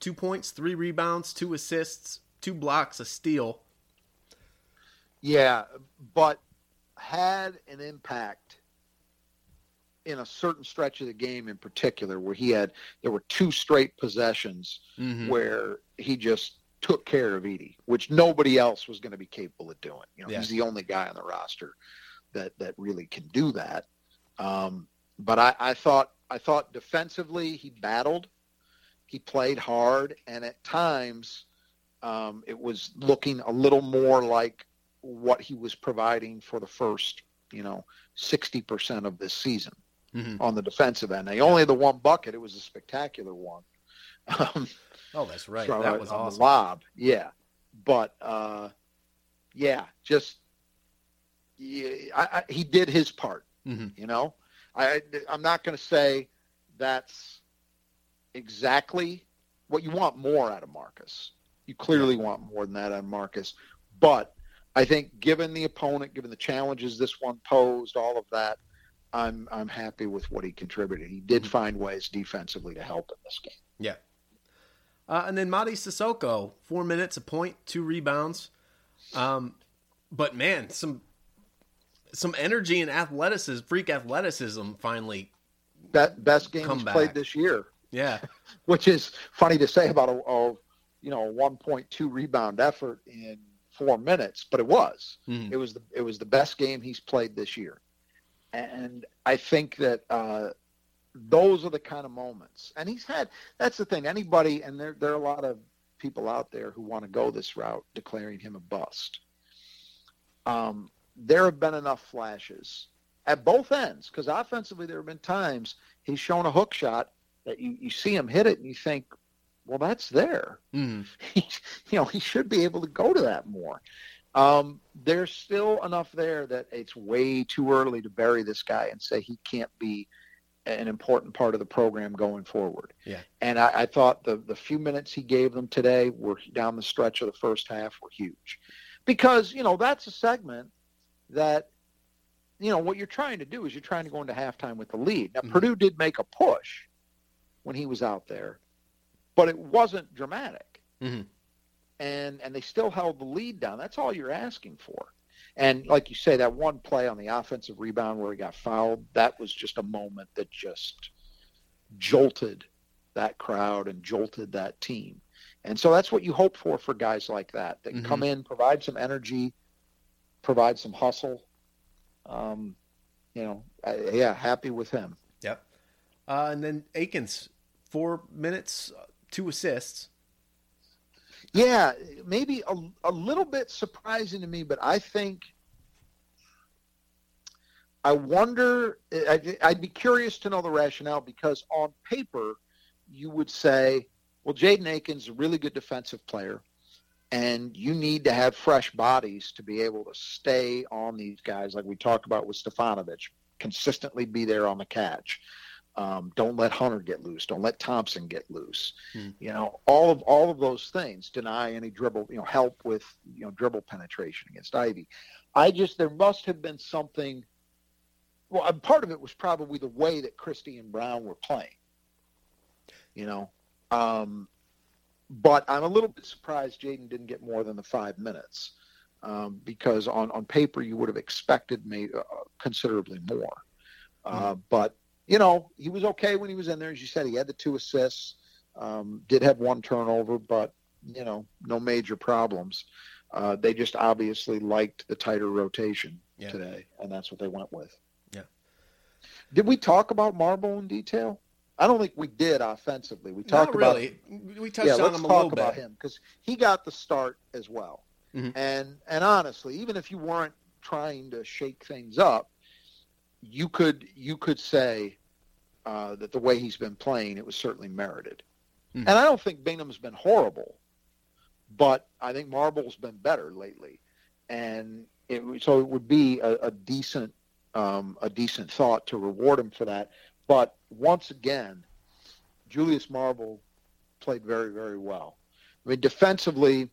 two points, three rebounds, two assists, two blocks, a steal. Yeah, but had an impact in a certain stretch of the game in particular where he had there were two straight possessions mm-hmm. where he just took care of Edey, which nobody else was going to be capable of doing. You know, yeah. he's the only guy on the roster that that really can do that. Um, but I, I thought I thought defensively he battled, he played hard, and at times um, it was looking a little more like what he was providing for the first, you know, sixty percent of this season mm-hmm. on the defensive end. They only had the one bucket; it was a spectacular one. Um, oh, that's right. from that was on the lob, yeah. But uh, yeah, just yeah, I, I, he did his part. Mhm. You know, I I'm not going to say that's exactly what you want more out of Marcus. You clearly want more than that out of Marcus, but I think given the opponent, given the challenges this one posed, all of that, I'm I'm happy with what he contributed. He did find ways defensively to help in this game. Yeah. Uh, and then Mady Sissoko, four minutes, a point, two rebounds. Um, but man, some some energy and athleticism, freak athleticism, finally. That best game he's played this year. Yeah, which is funny to say about a, a you know a 1.2 rebound effort in four minutes, but it was. Mhm. It was the it was the best game he's played this year, and I think that uh, those are the kind of moments. And he's had that's the thing. Anybody, and there there are a lot of people out there who want to go this route, declaring him a bust. Um, there have been enough flashes at both ends because offensively there have been times he's shown a hook shot that you, you see him hit it and you think, well, that's there. He, you know, he should be able to go to that more. Um, there's still enough there that it's way too early to bury this guy and say he can't be an important part of the program going forward. Yeah. And I, I thought the the few minutes he gave them today were down the stretch of the first half were huge, because you know that's a segment that you know what you're trying to do is you're trying to go into halftime with the lead. Now Mhm. Purdue did make a push when he was out there, but it wasn't dramatic. Mhm. And and they still held the lead down. That's all you're asking for. And like you say, that one play on the offensive rebound where he got fouled, that was just a moment that just jolted that crowd and jolted that team. And so that's what you hope for for guys like that that can come in, provide some energy, provide some hustle. Um, you know, I, yeah, happy with him. Yep. Uh, and then Akins, four minutes, two assists. Yeah, maybe a, a little bit surprising to me, but I think I wonder. I'd, I'd be curious to know the rationale because on paper, you would say, well, Jaden is a really good defensive player, and you need to have fresh bodies to be able to stay on these guys, like we talked about with Stefanovic, consistently be there on the catch. Um, don't let Hunter get loose. Don't let Thompson get loose. Hmm. You know, all of all of those things. Deny any dribble. You know, help with you know dribble penetration against Ivey. I just there must have been something. Well, part of it was probably the way that Christie and Brown were playing. You know, um, but I'm a little bit surprised Jaden didn't get more than the five minutes um, because on on paper you would have expected me uh, considerably more. Uh, But you know, he was okay when he was in there. As you said, he had the two assists, um, did have one turnover, but you know, no major problems. Uh, they just obviously liked the tighter rotation Yeah. today, and that's what they went with. Yeah. Did we talk about Marble in detail? I don't think we did offensively. We Not talked about really. We touched yeah, on let's him a talk little about bit. him because he got the start as well. Mhm. And and honestly, even if you weren't trying to shake things up, you could you could say uh, that the way he's been playing, it was certainly merited. Mhm. And I don't think Bingham's been horrible, but I think Marble's been better lately, and it, so it would be a, a decent um, a decent thought to reward him for that. But once again, Julius Marble played very very well. I mean, defensively,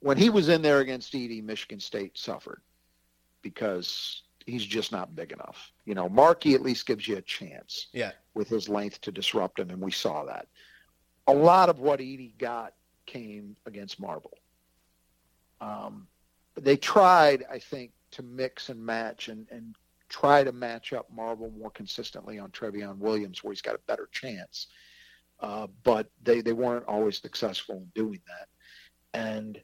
when he was in there against Edey, Michigan State suffered because he's just not big enough. You know, Markey at least gives you a chance. Yeah. With his length to disrupt him, and we saw that. A lot of what Edey got came against Marble. Um, they tried, I think, to mix and match and, and try to match up Marble more consistently on Trevion Williams, where he's got a better chance. Uh, but they, they weren't always successful in doing that. And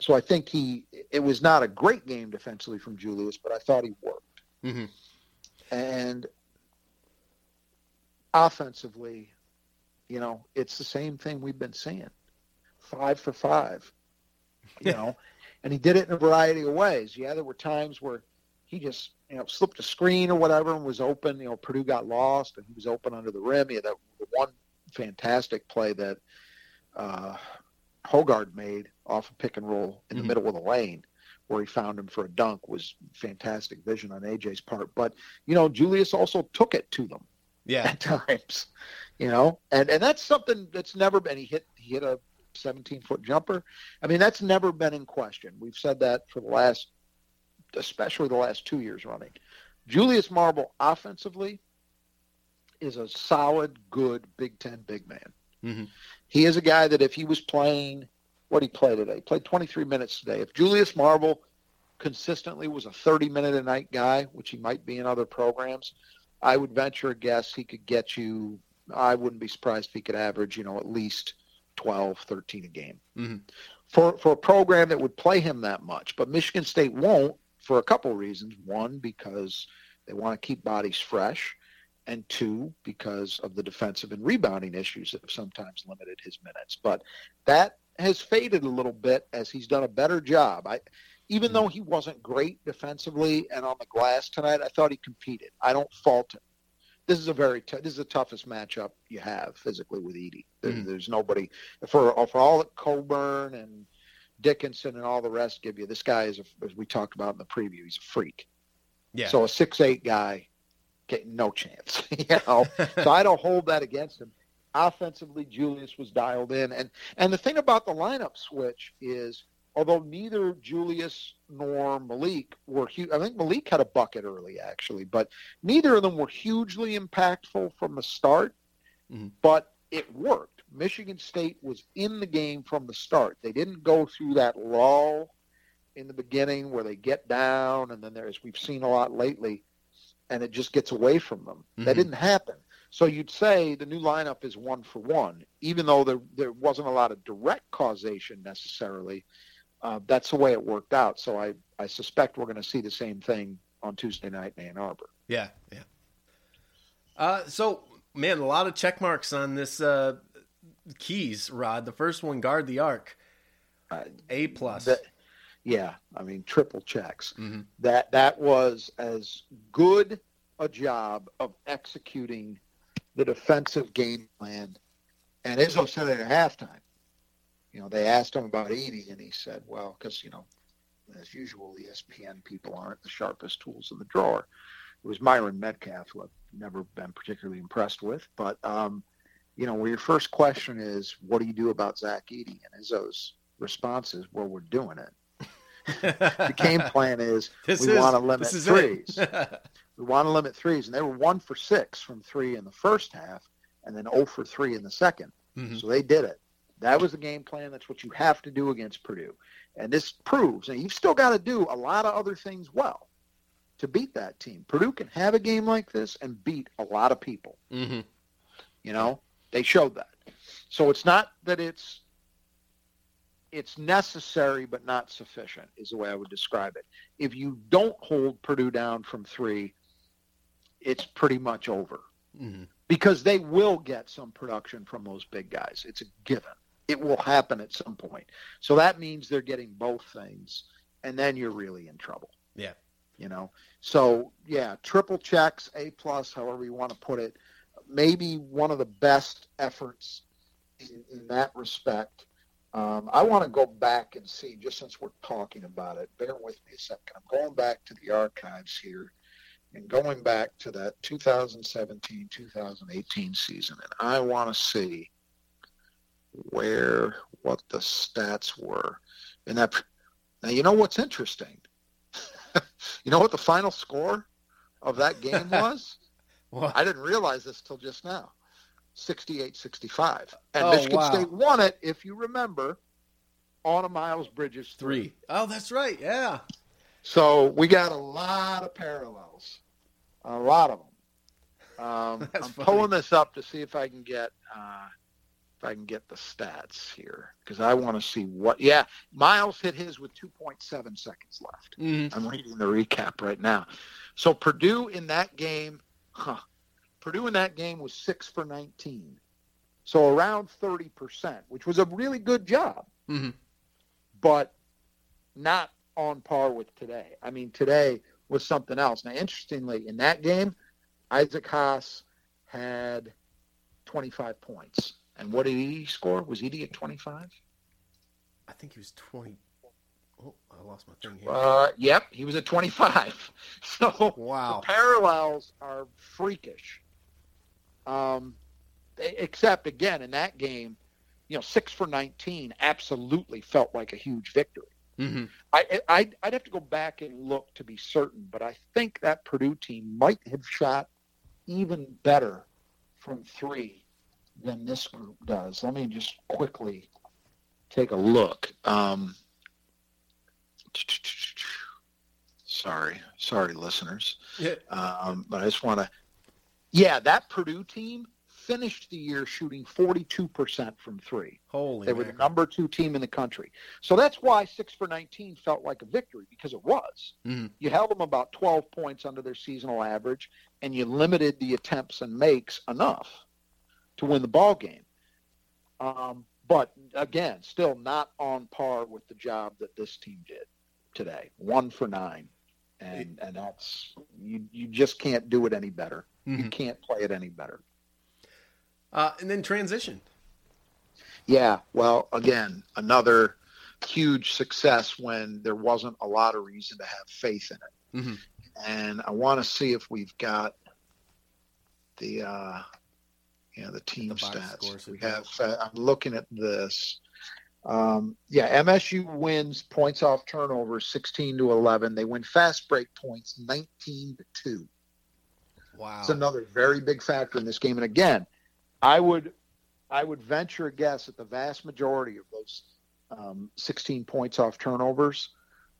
so I think he, it was not a great game defensively from Julius, but I thought he worked. Mm-hmm. And offensively, you know, it's the same thing we've been seeing. Five for five, you know, and he did it in a variety of ways. Yeah, there were times where he just, you know, slipped a screen or whatever and was open. You know, Purdue got lost and he was open under the rim. He had that one fantastic play that uh, Hoggard made off a pick and roll in the mm-hmm. middle of the lane where he found him for a dunk was fantastic vision on AJ's part. But, you know, Julius also took it to them. Yeah. At times. You know, and, and that's something that's never been he hit he hit a 17 foot jumper. I mean, that's never been in question. We've said that for the last especially the last two years running. Julius Marble offensively is a solid, good Big Ten big man. Mm-hmm. He is a guy that if he was playing, what he played today, he played 23 minutes today. If Julius Marble consistently was a 30 minute a night guy, which he might be in other programs, I would venture a guess he could get you. I wouldn't be surprised if he could average, you know, at least 12, 13 a game. Mm-hmm. For for a program that would play him that much, but Michigan State won't for a couple of reasons. One, because they want to keep bodies fresh and two, because of the defensive and rebounding issues that have sometimes limited his minutes. But that has faded a little bit as he's done a better job. I, even mm-hmm. though he wasn't great defensively and on the glass tonight, I thought he competed. I don't fault him. This is a very t- this is the toughest matchup you have physically with Edey. There, mm-hmm. There's nobody for for all that Cockburn and Dickinson and all the rest give you. This guy is, a, as we talked about in the preview, he's a freak. Yeah. So a six eight guy getting no chance. you know, so I don't hold that against him. Offensively, Julius was dialed in, and and the thing about the lineup switch is, although neither Julius nor Malik were huge, I think Malik had a bucket early actually, but neither of them were hugely impactful from the start. Mm-hmm. But it worked. Michigan State was in the game from the start. They didn't go through that lull in the beginning where they get down, and then there's we've seen a lot lately and it just gets away from them. Mm-hmm. That didn't happen. So you'd say the new lineup is one for one, even though there there wasn't a lot of direct causation necessarily. Uh, that's the way it worked out. So I, I suspect we're going to see the same thing on Tuesday night in Ann Arbor. Yeah, yeah. Uh, so man, a lot of check marks on this uh, keys rod. The first one, guard the arc, uh, A plus. Yeah, I mean triple checks. Mm-hmm. That that was as good a job of executing the defensive game plan. And Izzo said it at halftime. You know, they asked him about Edey, and he said, "Well, because you know, as usual, ESPN people aren't the sharpest tools in the drawer." It was Myron Medcalf, who I've never been particularly impressed with, but um, you know, where your first question is, "What do you do about Zach Edey?" and Izzo's response is, "Well, we're doing it." The game plan is this we want to limit threes. we want to limit threes, and they were one for six from three in the first half, and then 0 for three in the 2nd mm-hmm. So they did it. That was the game plan. That's what you have to do against Purdue, and this proves. And you've still got to do a lot of other things well to beat that team. Purdue can have a game like this and beat a lot of people. Mm-hmm. You know, they showed that. So it's not that it's it's necessary but not sufficient is the way I would describe it. If you don't hold Purdue down from three, it's pretty much over mm-hmm. because they will get some production from those big guys. It's a given. It will happen at some point. So that means they're getting both things, and then you're really in trouble. Yeah. You know. So yeah, triple checks, A plus, however you want to put it. Maybe one of the best efforts in, in that respect um, I want to go back and see, just since we're talking about it, bear with me a second. I'm going back to the archives here and going back to that 2017-2018 season, and I want to see where what the stats were. And that now you know what's interesting. you know what the final score of that game was? What? I didn't realize this till just now. 68-65. And Oh, Michigan wow. State won it, if you remember, on a Miles Bridges three. Three. Oh, that's right. Yeah. So we got a lot of parallels, a lot of them. Um, I'm funny. pulling this up to see if I can get uh, if I can get the stats here because I want to see what. Yeah, Miles hit his with 2.7 seconds left. Mhm. I'm reading the recap right now. So Purdue in that game, huh? Purdue in that game was six for 19, so around 30 percent, which was a really good job Mhm. but not on par with today. I mean, today was something else. Now, interestingly, in that game, Isaac Haas had 25 points. And what did he score? Was he at 25? I think he was 20. Oh, I lost my thing here. Uh, yep, he was at 25. So wow. the parallels are freakish. Um, except again in that game, you know, six for 19 absolutely felt like a huge victory. hmm I, I I'd have to go back and look to be certain, but I think that Purdue team might have shot even better from three than this group does. Let me just quickly take a look. Um, sorry, sorry, listeners, Yeah. um, but I just want to. Yeah, that Purdue team finished the year shooting 42% from three. Holy They were the number two team in the country. So that's why six for 19 felt like a victory because it was. Mhm. You held them about 12 points under their seasonal average, and you limited the attempts and makes enough to win the ball game. Um, but again, still not on par with the job that this team did today. One for nine, and and that's you. You just can't do it any better. You Mhm. can't play it any better. Uh, and then transition. Yeah, well, again, another huge success when there wasn't a lot of reason to have faith in it. Mhm. And I want to see if we've got the uh, you know the team The box stats. we have. Uh, I'm looking at this. Um, yeah, MSU wins points off turnovers 16 to 11. They win fast break points 19 to two. Wow. It's another very big factor in this game. And again, I would I would venture a guess that the vast majority of those um, 16 points off turnovers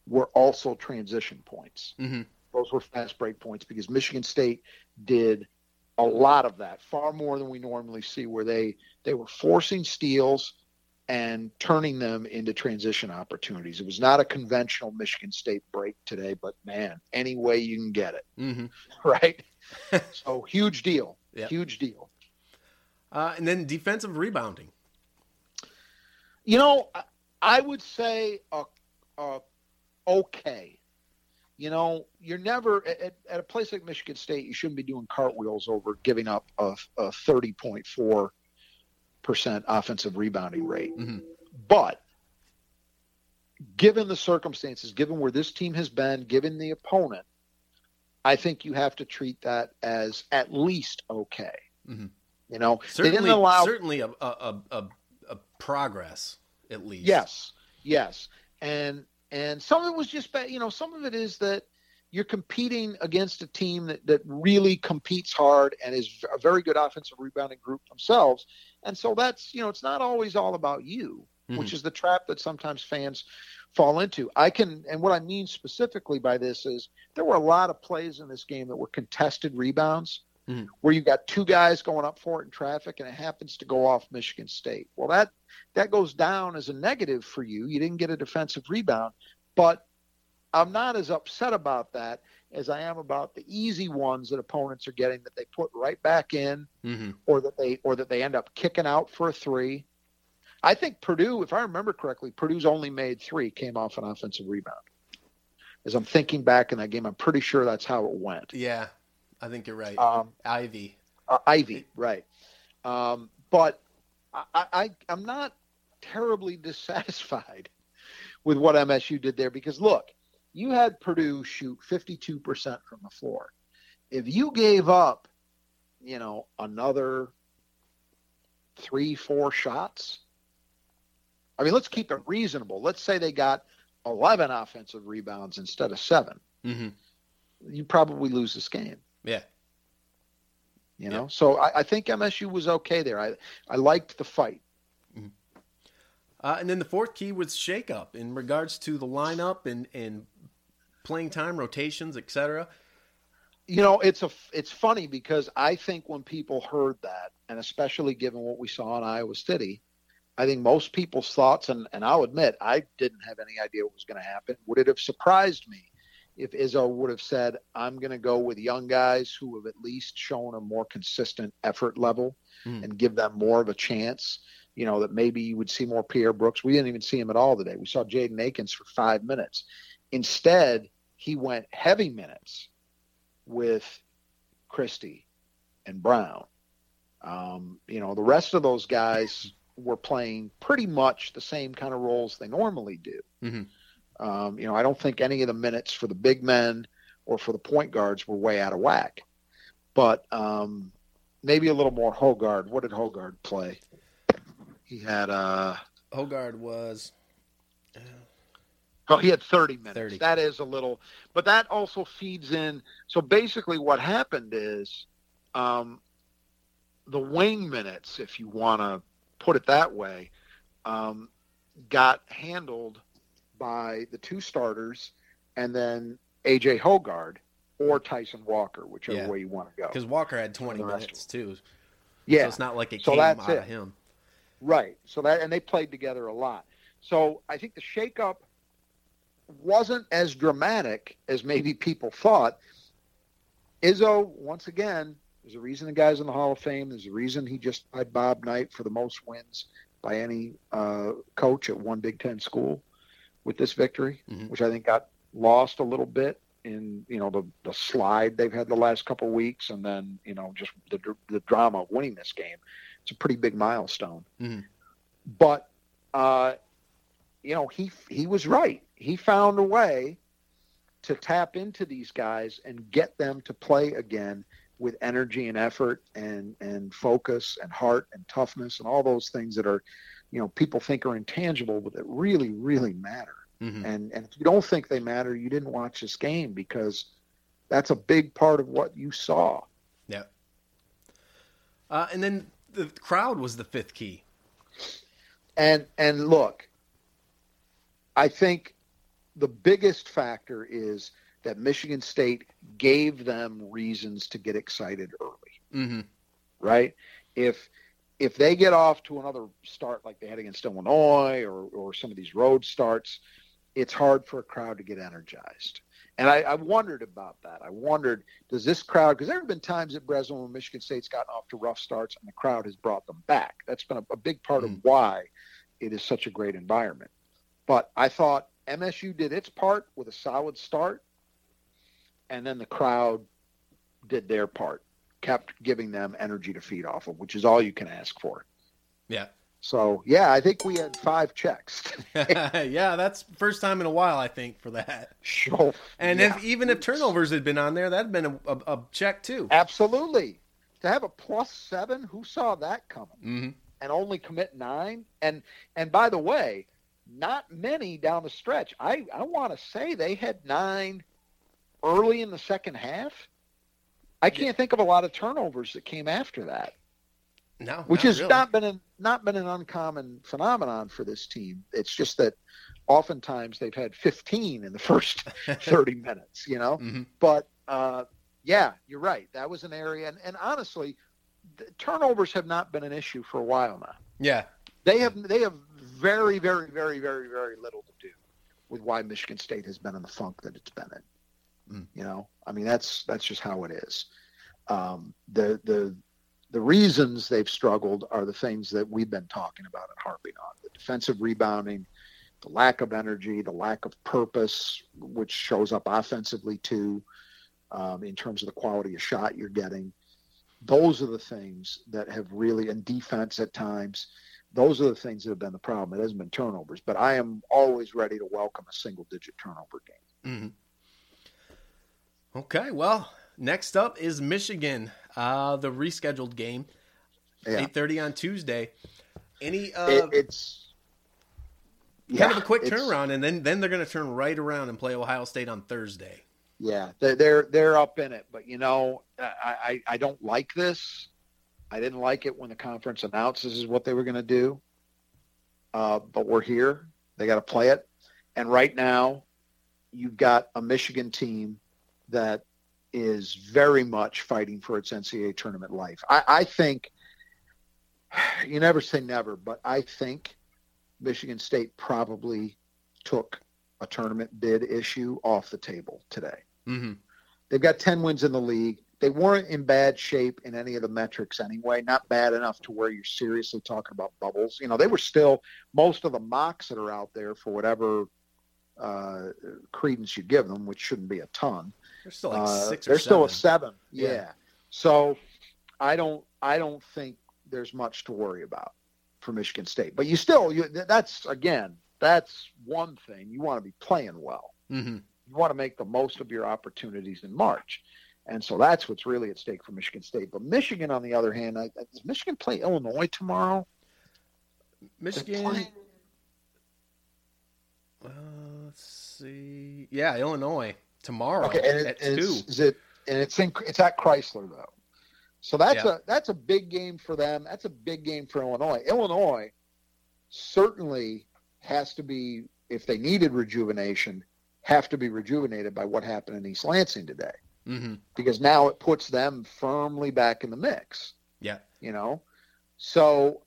were also transition points. Mhm. Those were fast break points because Michigan State did a lot of that, far more than we normally see, where they they were forcing steals and turning them into transition opportunities. It was not a conventional Michigan State break today, but man, any way you can get it, hmm right? so huge deal, Yep. huge deal. Uh, and then defensive rebounding. You know, I- would say uh, uh, okay. You know, you're never at, at a place like Michigan State. You shouldn't be doing cartwheels over giving up a, a 30.4 percent offensive rebounding rate. Mhm. But given the circumstances, given where this team has been, given the opponent, I think you have to treat that as at least okay. Mhm. You know, they Certainly, didn't allow certainly a, a, a, a, progress at least. Yes, yes, and and some of it was just bad. You know, some of it is that you're competing against a team that that really competes hard and is a very good offensive rebounding group themselves, and so that's you know it's not always all about you, which is the trap that sometimes fans fall into. I can, and what I mean specifically by this is there were a lot of plays in this game that were contested rebounds Mhm. where you've got two guys going up for it in traffic and it happens to go off Michigan State. Well, that that goes down as a negative for you. You didn't get a defensive rebound, but I'm not as upset about that as I am about the easy ones that opponents are getting that they put right back in hmm or that they or that they end up kicking out for a three. I think Purdue, if I remember correctly, Purdue's only made three came off an offensive rebound. As I'm thinking back in that game, I'm pretty sure that's how it went. Yeah, I think you're right. Um, Ivey. uh, Ivey, right? Um, but I, I, I'm not terribly dissatisfied with what MSU did there because look, you had Purdue shoot 52% from the floor. If you gave up, you know, another three, four shots, I mean, let's keep it reasonable. Let's say they got 11 offensive rebounds instead of 7 Mm-hmm. You probably lose this game. Yeah. You know, so I, I think MSU was okay there. I I liked the fight. Uh, and then the fourth key was shake up in regards to the lineup and, and playing time, rotations, etc. You know, it's a it's funny because I think when people heard that, and especially given what we saw in Iowa City, I think most people's thoughts, and, and I'll admit, I didn't have any idea what was going to happen. Would it have surprised me if Izzo would have said, I'm going to go with young guys who have at least shown a more consistent effort level Mm. and give them more of a chance? You know, that maybe you would see more Pierre Brooks. We didn't even see him at all today. We saw Jaden Akins for five minutes. Instead, he went heavy minutes with Christie and Brown. Um, you know, the rest of those guys were playing pretty much the same kind of roles they normally do. Mhm. Um, you know, I don't think any of the minutes for the big men or for the point guards were way out of whack. But um, maybe a little more Hoggard. What did Hoggard play? He had uh Hoggard was Oh, he had 30 minutes. 30. That is a little, but that also feeds in. So basically, what happened is um, the wing minutes, if you want to put it that way, um, got handled by the two starters and then AJ Hoggard or Tyson Walker, whichever Yeah. way you want to go. because Walker had 20 minutes too. Yeah. So it's not like it So came out it. of him. Right. So that and they played together a lot. So I think the shakeup wasn't as dramatic as maybe people thought. Izzo, once again, there's a reason the guy's in the Hall of Fame. There's a reason he just tied Bob Knight for the most wins by any uh, coach at one Big Ten school with this victory, Mhm. which I think got lost a little bit in you know the the slide they've had the last couple of weeks, and then you know just the the drama of winning this game. It's a pretty big milestone. Mhm. But uh, you know he he was right. He found a way to tap into these guys and get them to play again with energy and effort and and focus and heart and toughness and all those things that are you know people think are intangible but that really really matter Mhm. and and if you don't think they matter you didn't watch this game because that's a big part of what you saw Yeah. Uh, and then the crowd was the fifth key. and and look i think the biggest factor is that michigan state gave them reasons to get excited early Mm-hmm. right? If if they get off to another start like they had against Illinois or or some of these road starts, it's hard for a crowd to get energized. And I, I wondered about that. I wondered, does this crowd? Because there have been times at Breslin when Michigan State's gotten off to rough starts and the crowd has brought them back. That's been a, a big part of Mm. why it is such a great environment. But I thought MSU did its part with a solid start, and then the crowd did their part kept giving them energy to feed off of, which is all you can ask for. Yeah. So yeah, I think we had five checks. yeah, that's first time in a while I think for that. sure. And Yeah. if even if turnovers had been on there, that'd been a, a, a check too. absolutely to have a plus seven, who saw that coming? Mm-hmm. And only commit nine. And and by the way, not many down the stretch. I I want to say they had nine early in the second half. I can't think of a lot of turnovers that came after that. No, which not has really. not been an, not been an uncommon phenomenon for this team. It's just that oftentimes they've had 15 in the first 30 minutes, you know. Mhm. But uh, yeah, you're right. That was an area, and, and honestly, turnovers have not been an issue for a while now. Yeah. They have they have very very very very very little to do with why Michigan State has been in the funk that it's been in. Mm. You know, I mean that's that's just how it is. Um, the the the reasons they've struggled are the things that we've been talking about and harping on: the defensive rebounding, the lack of energy, the lack of purpose, which shows up offensively too, um, in terms of the quality of shot you're getting. Those are the things that have really, and defense at times, those are the things that have been the problem. It hasn't been turnovers, but I am always ready to welcome a single digit turnover game. hmm Okay, well, next up is Michigan, uh, the rescheduled game, Yeah. eight thirty on Tuesday. Any? Uh, It, it's yeah, kind of a quick turnaround, and then then they're going to turn right around and play Ohio State on Thursday. Yeah, they're they're, they're up in it, but you know, I, I, I don't like this. I didn't like it when the conference announced this is what they were going to do. Uh, but we're here. They got to play it, and right now, you've got a Michigan team that is very much fighting for its NCAA tournament life. I, I think you never say never, but I think Michigan State probably took a tournament bid issue off the table today. Mm-hmm. They've got 10 wins in the league. They weren't in bad shape in any of the metrics anyway, not bad enough to where you're seriously talking about bubbles. You know, they were still, most of the mocks that are out there for whatever uh, credence you give them, which shouldn't be a ton. They're still like uh, six. they're seven. still a seven. Yeah. yeah. So I don't. I don't think there's much to worry about for Michigan State. But you still. You, that's again. That's one thing. You want to be playing well. Mm-hmm. You want to make the most of your opportunities in March. And so that's what's really at stake for Michigan State. But Michigan, on the other hand, I, does Michigan play Illinois tomorrow? Michigan. Uh, let's see. Yeah, Illinois tomorrow okay, and it, at and two. Is it? And it's in. It's at Crisler though, so that's yeah. a that's a big game for them. That's a big game for Illinois. Illinois certainly has to be if they needed rejuvenation, have to be rejuvenated by what happened in East Lansing today, mm-hmm. because now it puts them firmly back in the mix. Yeah, you know, so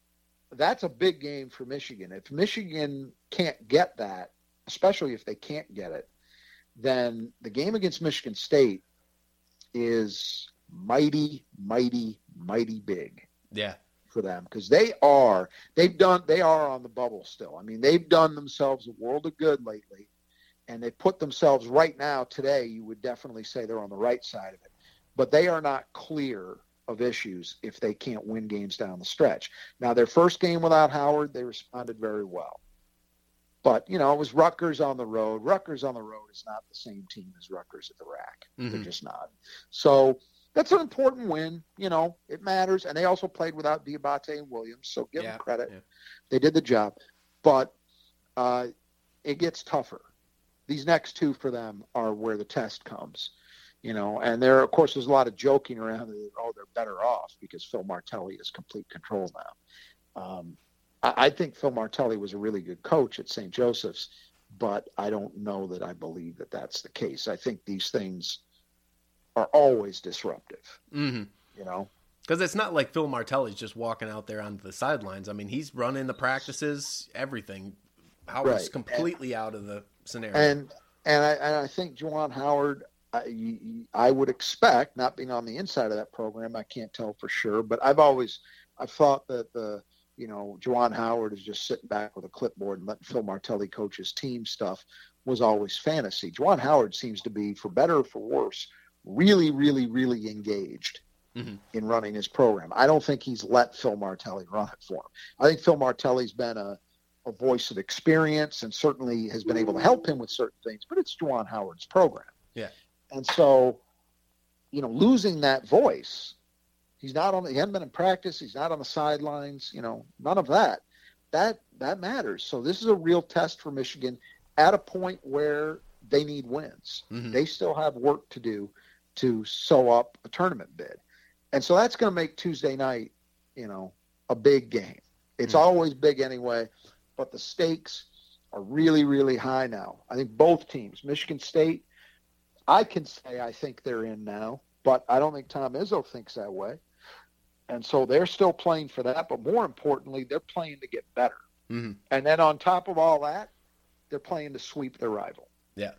that's a big game for Michigan. If Michigan can't get that, especially if they can't get it, then the game against Michigan State is mighty, mighty, mighty big. Yeah. For them because they are they've done they are on the bubble still. I mean they've done themselves a world of good lately, and they put themselves right now today. You would definitely say they're on the right side of it, but they are not clear of issues if they can't win games down the stretch. Now their first game without Howard, they responded very well. But you know, it was Rutgers on the road. Rutgers on the road is not the same team as Rutgers at the rack. Mm-hmm. They're just not. So that's an important win. You know, it matters. And they also played without Diabate and Williams, so give yeah, them credit. Yeah. They did the job. But uh, it gets tougher. These next two for them are where the test comes. You know, and there, of course, there's a lot of joking around. That, oh, they're better off because Phil Martelli is complete control now. Um, I, think Phil Martelli was a really good coach at St. Joseph's, but I don't know that I believe that that's the case. I think these things are always disruptive. Mm-hmm. You know, because it's not like Phil Martelli's just walking out there onto the sidelines. I mean, he's running the practices, everything. Howard's right. completely and, out of the scenario. And and I, and I think Juwan Howard, I, I would expect, not being on the inside of that program, I can't tell for sure, but I've always I've thought that the you know, Juwan Howard is just sitting back with a clipboard and letting Phil Martelli coach his team stuff was always fantasy. Juwan Howard seems to be, for better or for worse, really, really, really engaged mm-hmm. in running his program. I don't think he's let Phil Martelli run it for him. I think Phil Martelli's been a, a voice of experience and certainly has been able to help him with certain things, but it's Juwan Howard's program. Yeah. And so, you know, losing that voice He's not on. He hasn't been in practice. He's not on the sidelines. You know, none of that. That that matters. So this is a real test for Michigan at a point where they need wins. Mm-hmm. They still have work to do to sew up a tournament bid, and so that's going to make Tuesday night, you know, a big game. It's mm-hmm. always big anyway, but the stakes are really, really high now. I think both teams, Michigan State, I can say I think they're in now, but I don't think Tom Izzo thinks that way. And so they're still playing for that, but more importantly, they're playing to get better. Mm-hmm. And then on top of all that, they're playing to sweep their rival. Yeah.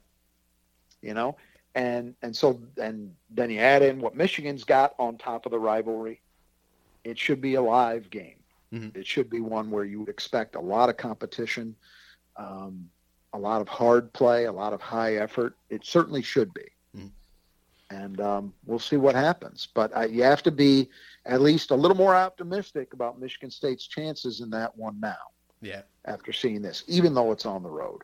You know, and and so and then you add in what Michigan's got on top of the rivalry. It should be a live game. Mm-hmm. It should be one where you would expect a lot of competition, um, a lot of hard play, a lot of high effort. It certainly should be. And um, we'll see what happens. But uh, you have to be at least a little more optimistic about Michigan State's chances in that one now. Yeah. After seeing this, even though it's on the road.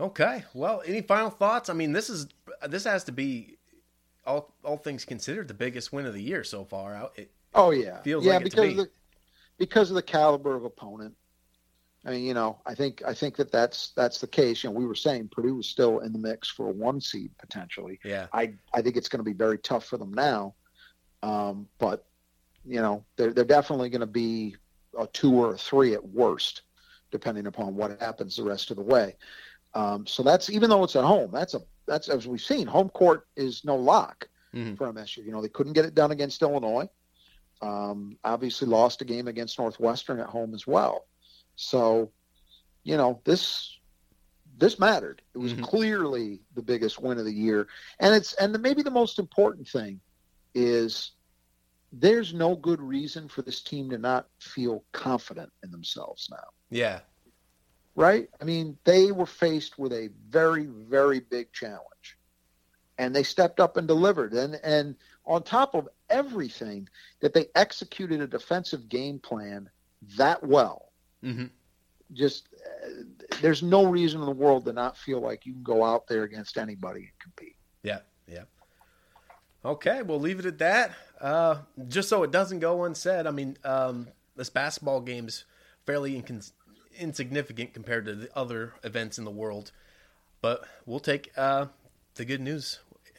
Okay. Well, any final thoughts? I mean, this is this has to be all all things considered the biggest win of the year so far. It oh yeah, feels yeah like because be. of the because of the caliber of opponent. I mean, you know, I think I think that that's that's the case. You know, we were saying Purdue was still in the mix for a one seed potentially. Yeah. I I think it's going to be very tough for them now, um, but you know, they're they're definitely going to be a two or a three at worst, depending upon what happens the rest of the way. Um, so that's even though it's at home, that's a that's as we've seen, home court is no lock Mhm. for MSU. You know, they couldn't get it done against Illinois. Um, obviously, lost a game against Northwestern at home as well. So, you know, this this mattered. It was Mhm. clearly the biggest win of the year, and it's and the, maybe the most important thing is there's no good reason for this team to not feel confident in themselves now Yeah. right? I mean, they were faced with a very, very big challenge, and they stepped up and delivered. And and on top of everything, that they executed a defensive game plan that well. Hmm Just uh, there's no reason in the world to not feel like you can go out there against anybody and compete. Yeah. Yeah. Okay, we'll leave it at that. Uh, just so it doesn't go unsaid, I mean, um, this basketball game's fairly incons- insignificant compared to the other events in the world, but we'll take uh, the good news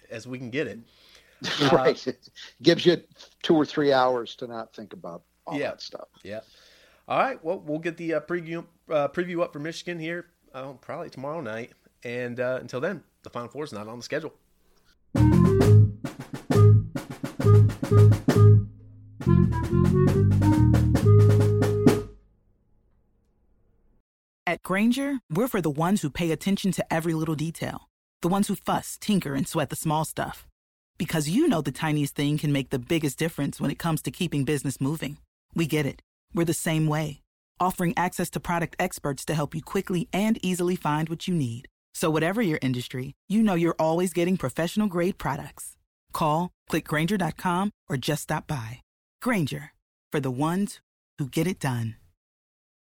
as we can get it. right? It gives you two or three hours to not think about all Yeah. that stuff. Yeah. All right. Well, we'll get the uh, preview uh, preview up for Michigan here uh, probably tomorrow night. And uh, until then, the Final Four is not on the schedule. At Grainger, we're for the ones who pay attention to every little detail, the ones who fuss, tinker, and sweat the small stuff. Because you know the tiniest thing can make the biggest difference when it comes to keeping business moving. We get it. We're the same way, offering access to product experts to help you quickly and easily find what you need. So, whatever your industry, you know you're always getting professional grade products. Call, clickgrainger.com, or just stop by. Grainger, for the ones who get it done.